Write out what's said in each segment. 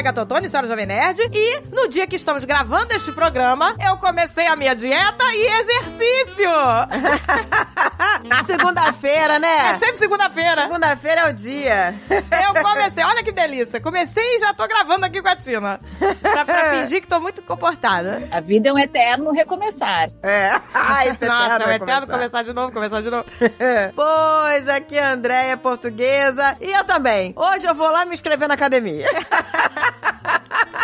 Mega Totone, senhora Jovem Nerd. E no dia que estamos gravando este programa, eu comecei a minha dieta e exercício. Na segunda-feira, né? É sempre segunda-feira. Segunda-feira é o dia. Eu comecei, olha que delícia. Comecei e já tô gravando aqui com a Tina. Pra, pra fingir que tô muito comportada. A vida é um eterno recomeçar. É. Ai, Nossa, eterno é um eterno começar de novo, começar de novo. Pois, aqui é a Andréia Portuguesa. E eu também. Hoje eu vou lá me inscrever na academia.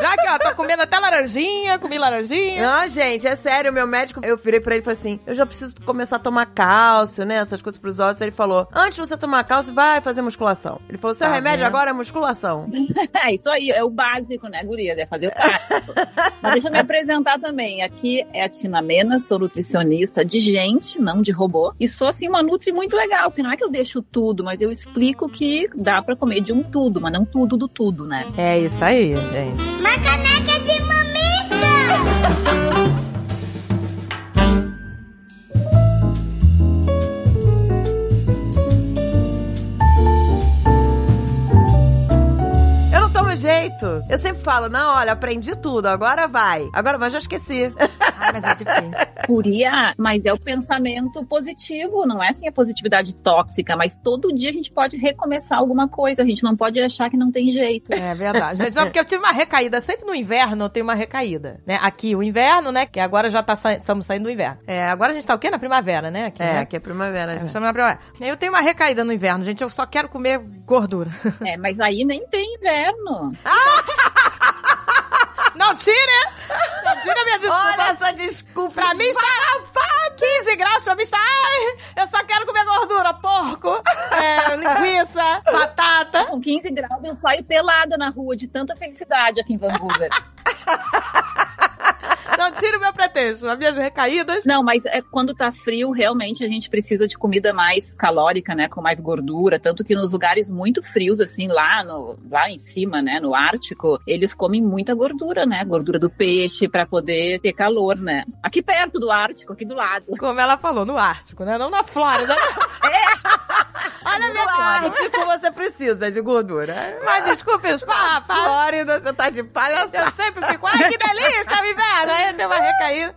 Já que, ó, tô comendo até laranjinha, comi laranjinha. Não, gente, é sério. Meu médico, eu virei pra ele e falei assim: eu já preciso começar a tomar cálcio, né? Essas coisas pros ossos. Ele falou: antes de você tomar cálcio, vai fazer musculação. Ele falou: seu Tá remédio agora é musculação. É isso aí, é o básico, né, guria? É fazer o prático. Mas deixa eu me apresentar também. Aqui é a Tina Mena, sou nutricionista de gente, não de robô. E sou, assim, uma nutri muito legal, porque não é que eu deixo tudo, mas eu explico que dá pra comer de um tudo, mas não tudo do tudo, né? É isso aí, gente. Uma caneca de mamica! jeito. Eu sempre falo: não, olha, aprendi tudo, agora vai. Agora vai, já esqueci. Ah, mas é difícil. Curia, mas é o pensamento positivo, não é assim a positividade tóxica, mas todo dia a gente pode recomeçar alguma coisa, a gente não pode achar que não tem jeito. É verdade. Gente, não, porque eu tive uma recaída. Sempre no inverno eu tenho uma recaída, né? Aqui o inverno, né? Que agora já tá sa... estamos saindo do inverno. É, agora a gente tá o quê? Na primavera, né? Aqui, É, né? aqui é primavera É, estamos na primavera. Eu tenho uma recaída no inverno, gente. Eu só quero comer gordura. É, mas aí nem tem inverno. Não tira! Não tira minha desculpa. Olha essa desculpa. Pra mim está 15 graus, pra mim está. Ai, eu só quero comer gordura, porco, é, linguiça, batata. Com 15 graus eu saio pelada na rua de tanta felicidade aqui em Vancouver. Não tira o meu pretexto. As minhas recaídas. Não, mas é quando tá frio, realmente a gente precisa de comida mais calórica, né, com mais gordura, tanto que nos lugares muito frios assim, lá no lá em cima, né, no Ártico, eles comem muita gordura, né, gordura do peixe pra poder ter calor, né? Aqui perto do Ártico, aqui do lado. Como ela falou, no Ártico, né? Não na Flórida. Olha a minha cara. Ártico você precisa de gordura. Mas desculpe, os farrafas. Flórida, você tá de palhaçada. Eu sempre fico, ai que delícia, me vendo. Aí deu uma recaída.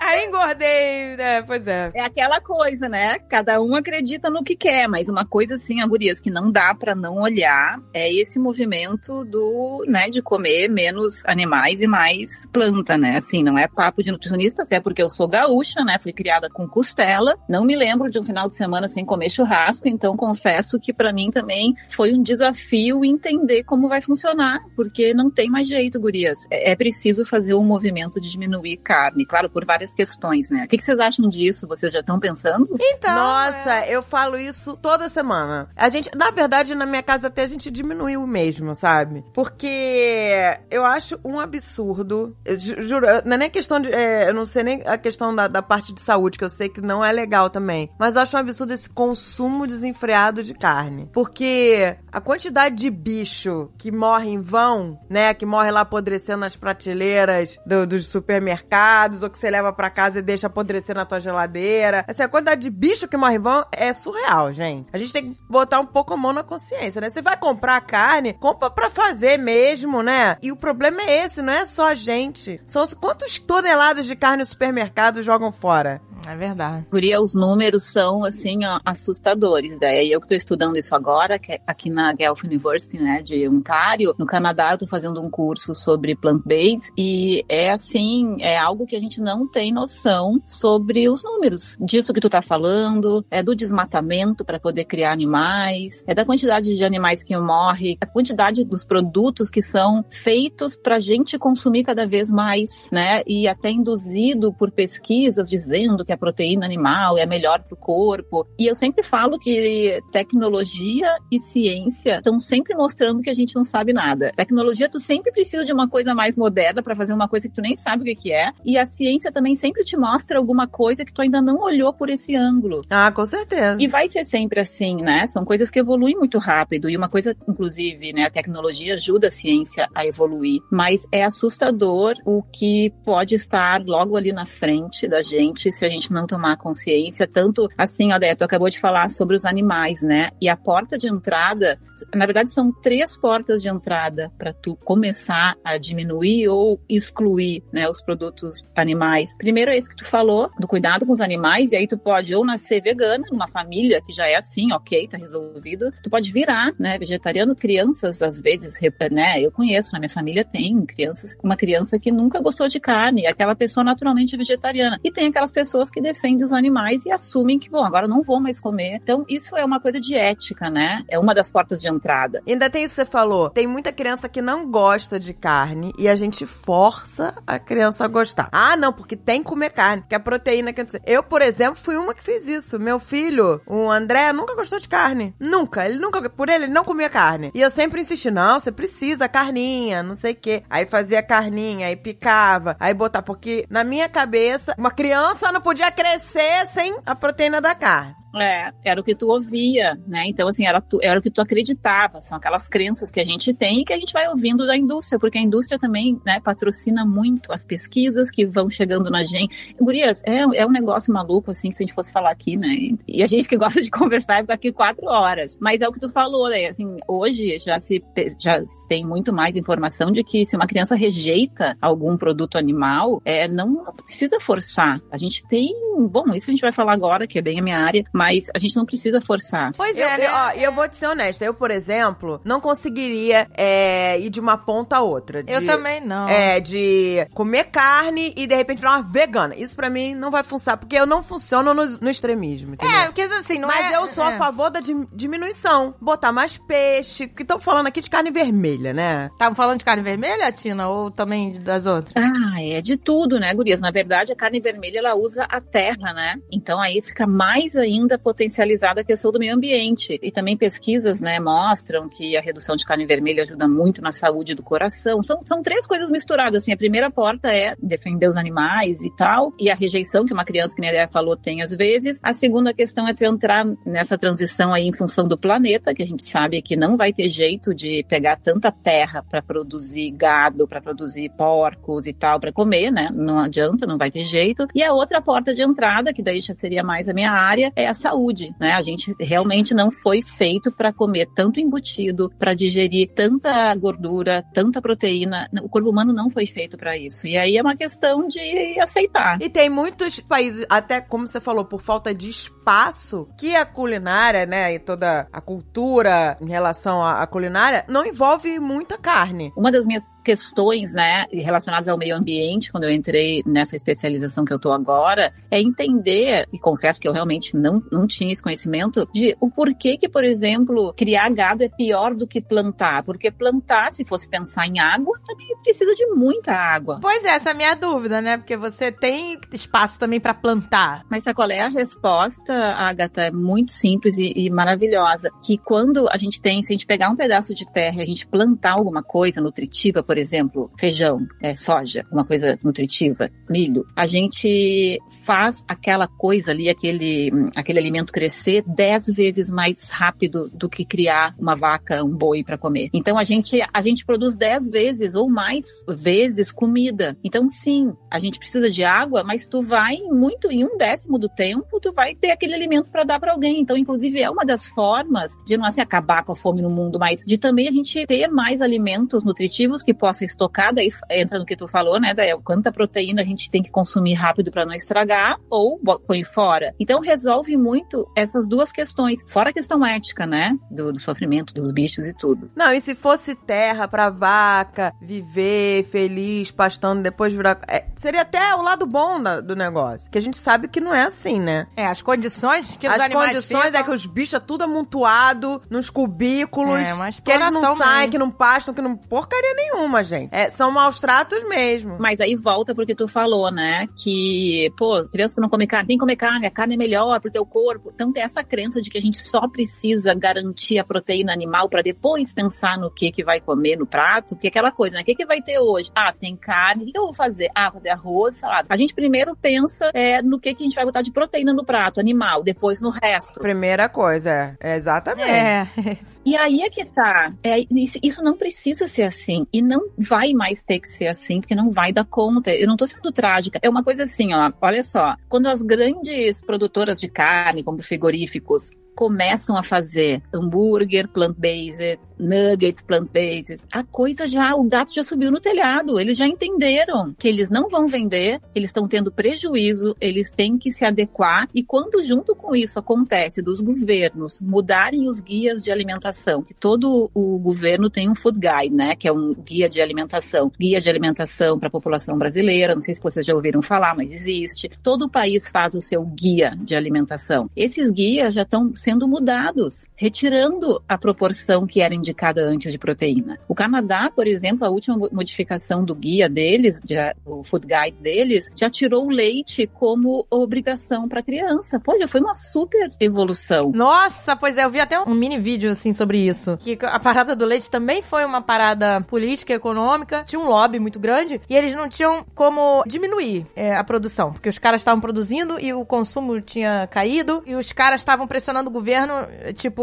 Aí engordei, né? Pois é. É aquela coisa, né? Cada um acredita no que quer, mas uma coisa assim, agurias, que não dá pra não olhar é esse movimento do, né, de comer menos animais e mais planta, né? Assim, não é papo de nutricionista, até porque eu sou gaúcha, né? Fui criada com costela. Não me lembro de um final de semana sem comer churrasco, então confesso que pra mim também foi um desafio entender como vai funcionar, porque não tem mais jeito, gurias. É, é preciso fazer um movimento de diminuir carne, claro, por várias questões, né? O que, que vocês acham disso? Vocês já estão pensando? Então. Nossa, eu falo isso toda semana. A gente, na verdade, na minha casa até a gente diminuiu mesmo, sabe? Porque eu acho um absurdo. Juro, não é nem questão de. é, eu não sei nem a questão da, da parte de saúde, que eu sei que não é legal também. Mas eu acho um absurdo esse consumo desenfreado de carne. Porque a quantidade de bicho que morre em vão, né? Que morre lá apodrecendo nas prateleiras do- dos supermercados, ou que você leva pra casa e deixa apodrecer na tua geladeira. Essa quantidade de bicho que morre em vão é surreal, gente. A gente tem que botar um pouco a mão na consciência, né? Você vai comprar carne, compra pra fazer mesmo, né? E o problema é esse, não é só a gente. São os- quantas toneladas de carne os supermercados jogam fora? É verdade. Guria, os números são, assim, ó, assustadores. Daí eu que estou estudando isso agora, que é aqui na Guelph University, né, de Ontário, no Canadá, eu estou fazendo um curso sobre plant-based e é, assim, é algo que a gente não tem noção sobre os números. Disso que tu tá falando, é do desmatamento para poder criar animais, é da quantidade de animais que morrem, a quantidade dos produtos que são feitos para gente consumir cada vez mais, né, e até induzido por pesquisas dizendo que a proteína animal é melhor para o corpo. E eu sempre falo que tecnologia e ciência estão sempre mostrando que a gente não sabe nada. Tecnologia, tu sempre precisa de uma coisa mais moderna para fazer uma coisa que tu nem sabe o que, que é. E a ciência também sempre te mostra alguma coisa que tu ainda não olhou por esse ângulo. Ah, com certeza. E vai ser sempre assim, né? São coisas que evoluem muito rápido. E uma coisa, inclusive, né? A tecnologia ajuda a ciência a evoluir. Mas é assustador o que pode estar logo ali na frente da gente se a gente não tomar consciência, tanto assim, ó, tu acabou de falar sobre os animais, né? E a porta de entrada, na verdade, são três portas de entrada para tu começar a diminuir ou excluir, né, os produtos animais. Primeiro é esse que tu falou, do cuidado com os animais, e aí tu pode ou nascer vegana, numa família que já é assim, ok, tá resolvido. Tu pode virar, né, vegetariano. Crianças, às vezes, né, eu conheço, na minha família tem crianças, uma criança que nunca gostou de carne, aquela pessoa naturalmente vegetariana. E tem aquelas pessoas que defendem os animais e assumem que, bom, agora não vou mais comer. Então, isso é uma coisa de ética, né? É uma das portas de entrada. Ainda tem isso que você falou. Tem muita criança que não gosta de carne e a gente força a criança a gostar. Ah, não, porque tem que comer carne, que a proteína quer dizer. Eu, por exemplo, fui uma que fez isso. Meu filho, o André, nunca gostou de carne. Nunca. Ele nunca, por ele, ele não comia carne. E eu sempre insisti, não, você precisa carninha, não sei o quê. Aí fazia carninha, aí picava, aí botava, porque na minha cabeça, uma criança não podia crescer sem a proteína da carne. É, era o que tu ouvia, né? Então, assim, era, tu, era o que tu acreditava. São aquelas crenças que a gente tem e que a gente vai ouvindo da indústria, porque a indústria também, né, patrocina muito as pesquisas que vão chegando na gente. Gurias, é, é um negócio maluco, assim, que se a gente fosse falar aqui, né? E a gente que gosta de conversar fica aqui quatro horas. Mas é o que tu falou, né? Assim, hoje já se, já se tem muito mais informação de que se uma criança rejeita algum produto animal, é, não precisa forçar. A gente tem, bom, isso a gente vai falar agora, que é bem a minha área, mas a gente não precisa forçar. Pois é, eu, né? Eu, ó, eu vou te ser honesta, eu, por exemplo, não conseguiria é, ir de uma ponta a outra. De, eu também não. É, de comer carne e de repente virar uma vegana. Isso pra mim não vai funcionar, porque eu não funciono no, no extremismo, entendeu? É, porque assim, não Mas é... eu sou é. a favor da diminuição. Botar mais peixe, que estão falando aqui de carne vermelha, né? Estavam falando de carne vermelha, Tina, ou também das outras? Ah, é de tudo, né, gurias? Na verdade, a carne vermelha, ela usa a terra, né? Então aí fica mais ainda ainda potencializada a questão do meio ambiente. E também pesquisas, né, mostram que a redução de carne vermelha ajuda muito na saúde do coração. São, são três coisas misturadas, assim. A primeira porta é defender os animais e tal, e a rejeição que uma criança, que nem a falou, tem às vezes. A segunda questão é tu entrar nessa transição aí em função do planeta, que a gente sabe que não vai ter jeito de pegar tanta terra para produzir gado, para produzir porcos e tal, para comer, né? Não adianta, não vai ter jeito. E a outra porta de entrada, que daí já seria mais a minha área, é a saúde, né? A gente realmente não foi feito para comer tanto embutido, para digerir tanta gordura, tanta proteína. O corpo humano não foi feito para isso. E aí é uma questão de aceitar. E tem muitos países, até como você falou, por falta de espaço, que a culinária, né, e toda a cultura em relação à, culinária não envolve muita carne. Uma das minhas questões, né, relacionadas ao meio ambiente, quando eu entrei nessa especialização que eu tô agora, é entender, e confesso que eu realmente não não tinha esse conhecimento de o porquê que, por exemplo, criar gado é pior do que plantar. Porque plantar, se fosse pensar em água, também precisa de muita água. Pois é, essa é a minha dúvida, né? Porque você tem espaço também para plantar. Mas sabe qual é a resposta, Agatha? É muito simples e, e maravilhosa. Que quando a gente tem, se a gente pegar um pedaço de terra e a gente plantar alguma coisa nutritiva, por exemplo, feijão, é, soja, uma coisa nutritiva, milho, a gente faz aquela coisa ali, aquele, aquele alimento crescer dez vezes mais rápido do que criar uma vaca, um boi para comer. Então a gente a gente produz dez vezes ou mais vezes comida. Então sim, a gente precisa de água, mas tu vai muito em um décimo do tempo tu vai ter aquele alimento para dar para alguém. Então inclusive é uma das formas de não assim acabar com a fome no mundo, mas de também a gente ter mais alimentos nutritivos que possa estocar. Daí entra no que tu falou, né? Daí quanta proteína a gente tem que consumir rápido para não estragar ou põe fora. Então resolve muito essas duas questões, fora a questão ética, né? Do, do sofrimento dos bichos e tudo. Não, e se fosse terra pra vaca viver feliz, pastando, depois virar. É, seria até o lado bom da, do negócio. Que a gente sabe que não é assim, né? É, as condições que os as animais condições ficam... é que os bichos é tudo amontoado nos cubículos. É, mas que eles não saem, que não pastam, que não. Porcaria nenhuma, gente. É, são maus tratos mesmo. Mas aí volta porque tu falou, né? Que, pô, criança que não come carne, tem que comer carne, a carne é melhor pro teu corpo. Então tem essa crença de que a gente só precisa garantir a proteína animal para depois pensar no que que vai comer no prato, porque aquela coisa, né? O que que vai ter hoje? Ah, tem carne. O que eu vou fazer? Ah, fazer arroz, salada. A gente primeiro pensa é, no que que a gente vai botar de proteína no prato animal, depois no resto. Primeira coisa, é. Exatamente. É. E aí é que tá. É, isso, isso não precisa ser assim. E não vai mais ter que ser assim, porque não vai dar conta. Eu não tô sendo trágica. É uma coisa assim, ó. Olha só. Quando as grandes produtoras de carne, como frigoríficos, começam a fazer hambúrguer plant-based, nuggets plant-based, a coisa já, o gato já subiu no telhado. Eles já entenderam que eles não vão vender, que eles estão tendo prejuízo, eles têm que se adequar. E quando junto com isso acontece dos governos mudarem os guias de alimentação, que todo o governo tem um food guide, né, que é um guia de alimentação, guia de alimentação para a população brasileira. Não sei se vocês já ouviram falar, mas existe. Todo o país faz o seu guia de alimentação. Esses guias já estão sendo mudados, retirando a proporção que era indicada antes de proteína. O Canadá, por exemplo, a última modificação do guia deles, de, o food guide deles, já tirou o leite como obrigação para criança. Pô, já foi uma super evolução. Nossa, pois é, eu vi até um mini vídeo assim sobre isso, que a parada do leite também foi uma parada política, econômica, tinha um lobby muito grande e eles não tinham como diminuir é, a produção, porque os caras estavam produzindo e o consumo tinha caído e os caras estavam pressionando o governo, tipo,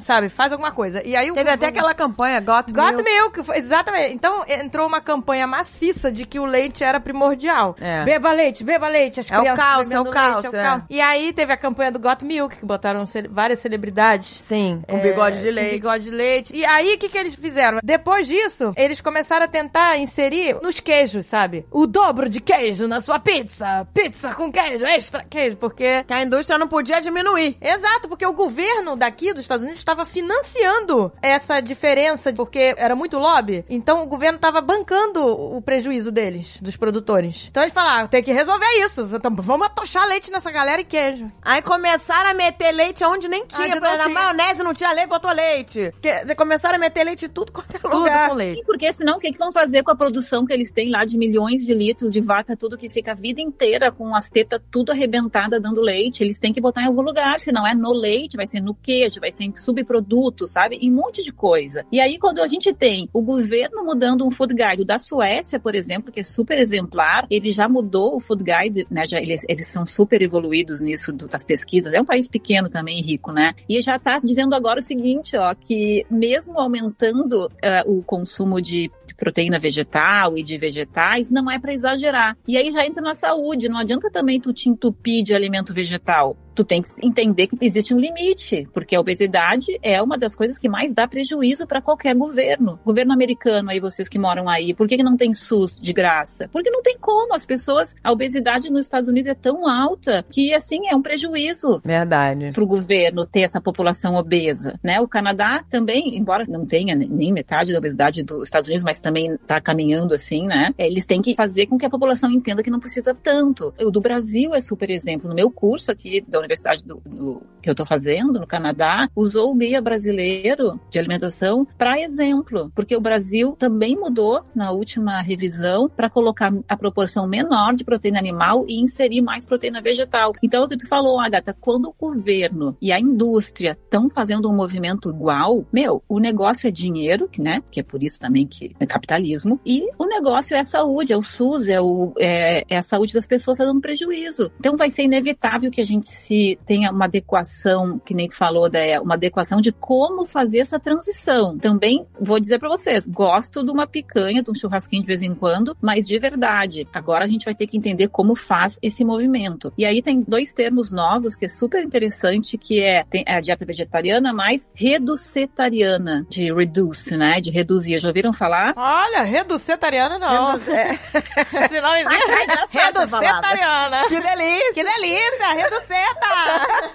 sabe, faz alguma coisa. E aí Teve o, até aquela campanha Got, Got Milk. Milk, foi- exatamente. Então entrou uma campanha maciça de que o leite era primordial. É. Beba leite, beba leite. As É o bebendo é o cálcio, leite, é. E aí teve a campanha do Got Milk, que botaram ce- várias celebridades. Sim, com é, bigode de com leite. bigode de leite. E aí, o que, que eles fizeram? Depois disso, eles começaram a tentar inserir nos queijos, sabe? O dobro de queijo na sua pizza. Pizza com queijo, extra queijo, porque Que a indústria não podia diminuir. Exato, porque o governo daqui dos Estados Unidos estava financiando essa diferença, porque era muito lobby. Então o governo estava bancando o prejuízo deles, dos produtores. Então eles falaram, ah, tem que resolver isso. Então, vamos atochar leite nessa galera e queijo. Aí começaram a meter leite onde nem tinha. Onde Por não exemplo, tinha. Na maionese não tinha leite, botou leite. Que, começaram a meter leite em tudo quanto é Tudo lugar. com leite. E porque senão o que, que vão fazer com a produção que eles têm lá de milhões de litros de vaca, tudo que fica a vida inteira com as tetas tudo arrebentada dando leite? Eles têm que botar em algum lugar, se não é no leite, vai ser no queijo, vai ser em subprodutos, sabe? Em um monte de coisa. E aí quando a gente tem o governo mudando um food guide da Suécia, por exemplo, que é super exemplar, ele já mudou o food guide, né? Já, eles, eles são super evoluídos nisso do- das pesquisas. É um país pequeno também, rico, né? E já tá dizendo agora o seguinte, ó, que mesmo aumentando eh, o consumo de de proteína vegetal e de vegetais, não é para exagerar. E aí já entra na saúde, não adianta também tu te entupir de alimento vegetal. Tu tem que entender que existe um limite, porque a obesidade é uma das coisas que mais dá prejuízo para qualquer governo. Governo americano aí, vocês que moram aí, por que, que não tem SUS de graça? Porque não tem como, as pessoas, a obesidade nos Estados Unidos é tão alta que assim é um prejuízo Verdade. para o governo ter essa população obesa, né? O Canadá também, embora não tenha nem- metade da obesidade dos Estados Unidos, mas também está caminhando assim, né? Eles têm que fazer com que a população entenda que não precisa tanto. O do Brasil é super exemplo. No meu curso aqui da universidade do, do- que eu estou fazendo no Canadá, usou o guia brasileiro de alimentação para exemplo, porque o Brasil também mudou na última revisão para colocar a proporção menor de proteína animal e inserir mais proteína vegetal. Então, é o que tu falou, Agatha, quando o governo e a indústria estão fazendo um movimento igual, meu, o negócio é dinheiro, né? Que é por isso também que é capitalismo, e o negócio é a saúde, é o SUS, é, o, é, é a saúde das pessoas tá dando prejuízo. Então vai ser inevitável que a gente se tenha uma adequação, que nem tu falou, da uma adequação de como fazer essa transição. Também vou dizer para vocês, gosto de uma picanha, de um churrasquinho de vez em quando, mas de verdade, agora a gente vai ter que entender como faz esse movimento. E aí tem dois termos novos que é super interessante, que é tem a dieta vegetariana, mas reducetariana, de reduce, né? De reduzir. Já ouviram falar? Olha, reducetariana não. É. Esse nome existe. Reducetariana. Que delícia! Que delícia, reduceta!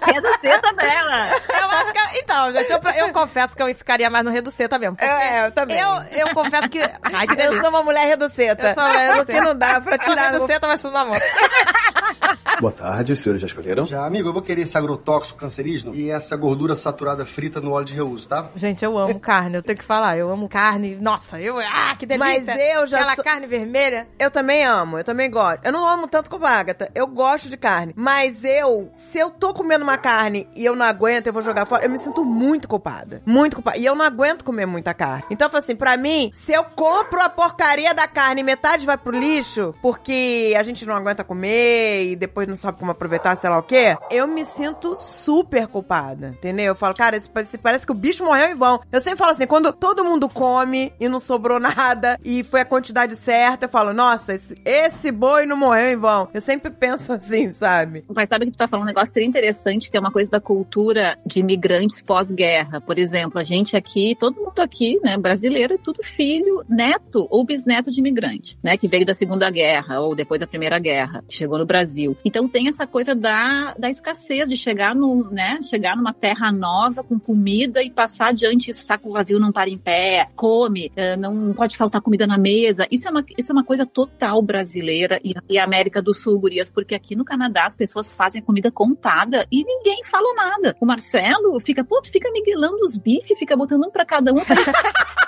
Reduceta dela! Eu acho que. Então, gente, eu, eu confesso que eu ficaria mais no reduceta mesmo. porque É, eu também. Eu, eu confesso que. Ai, que Eu sou uma mulher reduceta. Eu sou uma mulher Porque reduceta. não dá pra Sou tirar... reduceta, mas tudo amor. Boa tarde, os senhores já escolheram? Já, amigo, eu vou querer esse agrotóxico cancerígeno e essa gordura saturada frita no óleo de reuso, tá? Gente, eu amo carne, eu tenho que falar. Eu amo carne. Nossa, eu. Ah, que delícia. Mas eu já Aquela sou- carne vermelha. Eu também amo, eu também gosto. Eu não amo tanto como a Agatha. Eu gosto de carne. Mas eu, se eu tô comendo uma carne e eu não aguento, eu vou jogar fora, eu me sinto muito culpada. Muito culpada. E eu não aguento comer muita carne. Então, eu falo assim, pra mim, se eu compro a porcaria da carne e metade vai pro lixo, porque a gente não aguenta comer e depois não sabe como aproveitar, sei lá o quê, eu me sinto super culpada, entendeu? Eu falo, cara, parece, parece que o bicho morreu em vão. Eu sempre falo assim, quando todo mundo come e não sobrou nada e foi a quantidade certa, eu falo, nossa, esse, esse boi não morreu em vão. Eu sempre penso assim, sabe? Mas sabe que tu tá falando um negócio interessante, que é uma coisa da cultura de imigrantes pós-guerra. Por exemplo, a gente aqui, todo mundo aqui, né, brasileiro, é tudo filho, neto ou bisneto de imigrante, né, que veio da Segunda Guerra ou depois da Primeira Guerra, chegou no Brasil. Então tem essa coisa da, da escassez de chegar no, né, chegar numa terra nova com comida e passar adiante isso, saco vazio não para em pé, come, eh, não pode faltar comida na mesa. Isso é uma, isso é uma coisa total brasileira e, e América do Sul, gurias, porque aqui no Canadá as pessoas fazem comida contada e ninguém fala nada. O Marcelo fica, pô, tu fica miguelando os bifes, fica botando um pra cada um.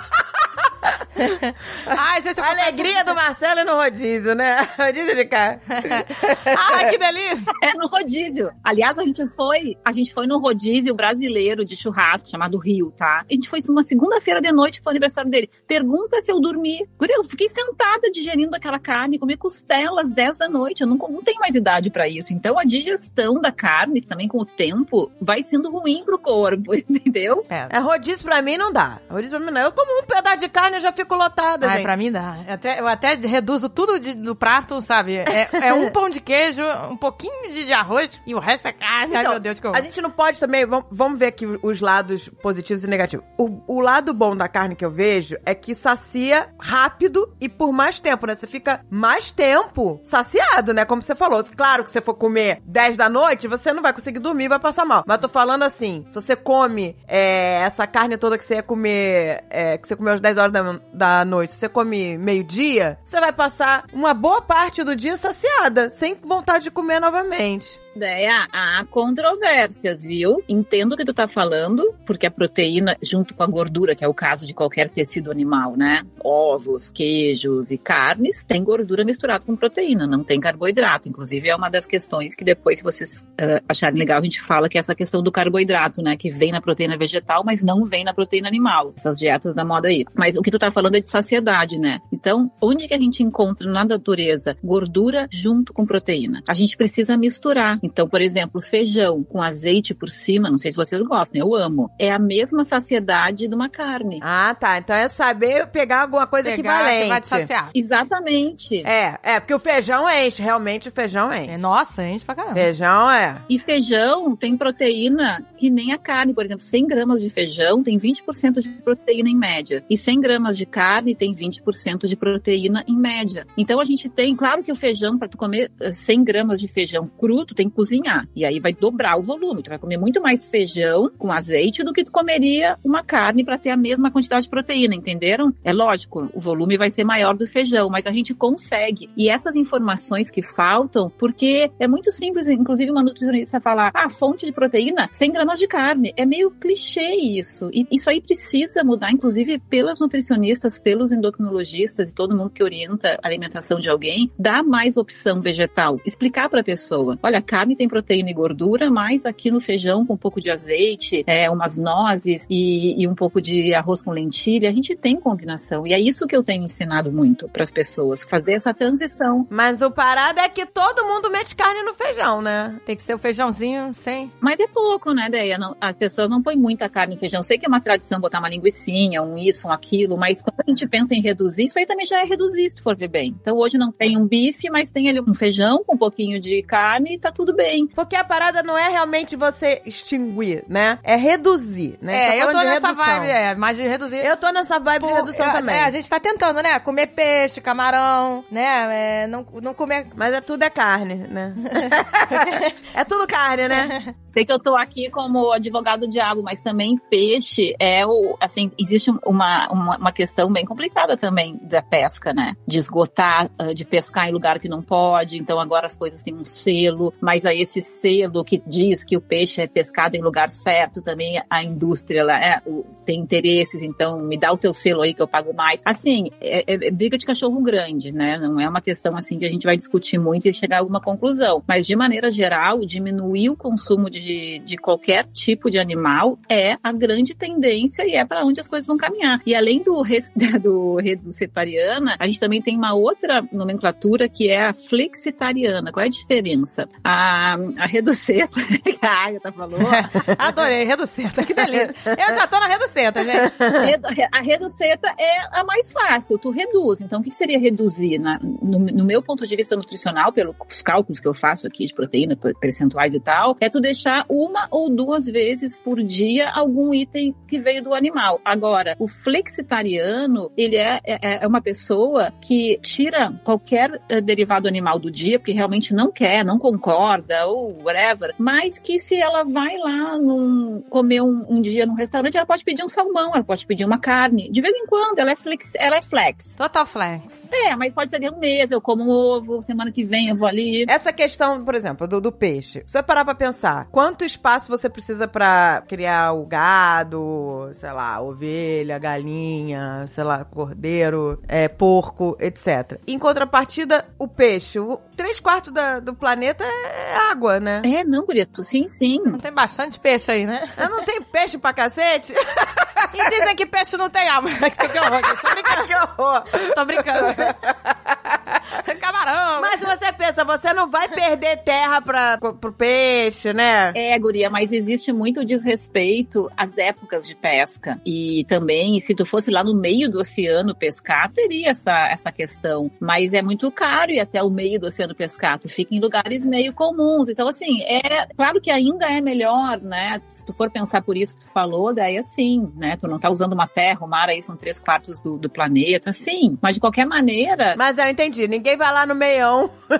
Ai, gente, alegria do Marcelo no rodízio, né? Rodízio de carne. Ai, que delícia! É no rodízio. Aliás, a gente foi, a gente foi no rodízio brasileiro de churrasco chamado Rio, tá? A gente foi uma segunda-feira de noite que foi o aniversário dele. Pergunta se eu dormi. Eu fiquei sentada digerindo aquela carne, comi costela às 10 da noite. Eu não, não tenho mais idade pra isso. Então a digestão da carne, também com o tempo, vai sendo ruim pro corpo, entendeu? É. É, rodízio pra mim não dá. Rodízio pra mim não. Eu como um pedaço de carne eu já fico lotada, Ai, gente. pra mim dá. Eu até, eu até reduzo tudo de- do prato, sabe? É, é um pão de queijo, um pouquinho de, de arroz e o resto é carne. Ai, Então, meu Deus, que A horror. gente não pode também. vam- Vamos ver aqui os lados positivos e negativos. O, o lado bom da carne que eu vejo é que sacia rápido e por mais tempo, né? Você fica mais tempo saciado, né? Como você falou. Claro que você for comer 10 da noite, você não vai conseguir dormir, vai passar mal. Mas eu tô falando assim: se você come é, essa carne toda que você ia comer, é, que você comeu às 10 horas da, da noite, você come meio-dia, você vai passar uma boa parte do dia saciada, sem vontade de comer novamente. Ideia, há controvérsias, viu? Entendo o que tu tá falando, porque a proteína, junto com a gordura, que é o caso de qualquer tecido animal, né? Ovos, queijos e carnes, tem gordura misturada com proteína, não tem carboidrato. Inclusive, é uma das questões que depois, se vocês eh, acharem legal, a gente fala que é essa questão do carboidrato, né? Que vem na proteína vegetal, mas não vem na proteína animal. Essas dietas da moda aí. Mas o que tu tá falando é de saciedade, né? Então, onde que a gente encontra na natureza gordura junto com proteína? A gente precisa misturar. Então, por exemplo, feijão com azeite por cima, não sei se vocês gostam, eu amo. É a mesma saciedade de uma carne. Ah, tá. Então é saber pegar alguma coisa Pegar, que vai te equivalente. saciar. Exatamente. É, é, porque o feijão enche, realmente o feijão enche. É, Nossa, enche pra caramba. Feijão é. E feijão tem proteína que nem a carne. Por exemplo, 100 gramas de feijão tem 20% de proteína em média. E 100 gramas de carne tem 20% de proteína em média. Então a gente tem, claro que o feijão, para tu comer eh, 100 gramas de feijão cru, tu tem que cozinhar. E aí vai dobrar o volume. Tu vai comer muito mais feijão com azeite do que tu comeria uma carne para ter a mesma quantidade de proteína, entenderam? É lógico, o volume vai ser maior do feijão, mas a gente consegue. E essas informações que faltam, porque é muito simples, inclusive uma nutricionista falar, ah, fonte de proteína, 100 gramas de carne. É meio clichê isso. E isso aí precisa mudar, inclusive pelas nutricionistas, pelos endocrinologistas e todo mundo que orienta a alimentação de alguém, dar mais opção vegetal. Explicar para a pessoa, olha, carne tem proteína e gordura, mas aqui no feijão com um pouco de azeite, é, umas nozes e, e um pouco de arroz com lentilha, a gente tem combinação. E é isso que eu tenho ensinado muito para as pessoas, fazer essa transição. Mas o parado é que todo mundo mete carne no feijão, né? Tem que ser o feijãozinho sem. Mas é pouco, né, Deia? Não- as pessoas não põem muita carne no feijão. Sei que é uma tradição botar uma linguiçinha, um isso, um aquilo, mas quando a gente pensa em reduzir, isso aí também já é reduzir, se for ver bem. Então hoje não tem um bife, mas tem ali um feijão com um pouquinho de carne e tá tudo bem. Porque a parada não é realmente você extinguir, né? É reduzir, né? Tá É, eu falando tô de nessa redução. vibe, é, mais de reduzir. Eu tô nessa vibe de Pô, redução eu- também. É, a gente tá tentando, né? Comer peixe, camarão, né? É, não, não comer. Mas é tudo é carne, né? é tudo carne, né? Sei que eu tô aqui como advogado do diabo, mas também peixe é o, assim, existe uma, uma, uma questão bem complicada também da pesca, né? De esgotar, ah, de pescar em lugar que não pode, então agora as coisas têm um selo, mas aí esse selo que diz que o peixe é pescado em lugar certo, também a indústria ela é, tem interesses, então me dá o teu selo aí que eu pago mais. Assim, é, é- é briga de cachorro grande, né? Não é uma questão assim que a gente vai discutir muito e chegar a alguma conclusão, mas de maneira geral, diminuir o consumo de de, de qualquer tipo de animal é a grande tendência e é para onde as coisas vão caminhar. E além do, do reducetariana, a gente também tem uma outra nomenclatura que é a flexitariana. Qual é a diferença? A, a reduceta, que a Agatha falou. Adorei, reduceta, que delícia. Eu já tô na reduceta, gente. A reduceta é a mais fácil, tu reduz. Então, o que seria reduzir? Na, no, no meu ponto de vista nutricional, pelos cálculos que eu faço aqui de proteína, percentuais e tal, é tu deixar uma ou duas vezes por dia algum item que veio do animal. Agora, o flexitariano, ele é, é, é uma pessoa que tira qualquer uh, derivado animal do dia, porque realmente não quer, não concorda, ou whatever, mas que se ela vai lá num, comer um, um, dia num restaurante, ela pode pedir um salmão, ela pode pedir uma carne. De vez em quando, ela é flex. Ela é flex. Total flex. É, mas pode ser um mês, eu como um ovo, semana que vem eu vou ali. Essa questão, por exemplo, do, do peixe. Se você parar pra pensar, quanto espaço você precisa para criar o gado, sei lá, ovelha, galinha, sei lá, cordeiro, é, porco, etc. Em contrapartida, o peixe. O, três quartos da, do planeta é água, né? É, não, Gurito, sim, sim. Não tem bastante peixe aí, né? Não tem peixe pra cacete? E dizem que peixe não tem alma. que horror, tô brincando. que horror. Tô brincando. Camarão. Mas se você pensa, você não vai perder terra pra, pro peixe, né? É, guria, mas existe muito desrespeito às épocas de pesca. E também, se tu fosse lá no meio do oceano pescar, teria essa, essa questão. Mas é muito caro ir até o meio do oceano pescar. Tu fica em lugares meio comuns. Então, assim, é claro que ainda é melhor, né? Se tu for pensar por isso que tu falou, daí assim, né? Tu não tá usando uma terra, o mar aí são três quartos do, do planeta, sim. Mas de qualquer maneira. Mas eu entendi. Ninguém vai lá no meião.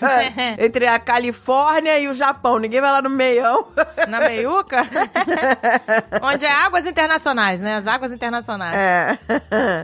Entre a Califórnia e o Japão. Ninguém vai lá no meião. Na meiuca? Onde é águas internacionais, né? As águas internacionais. É.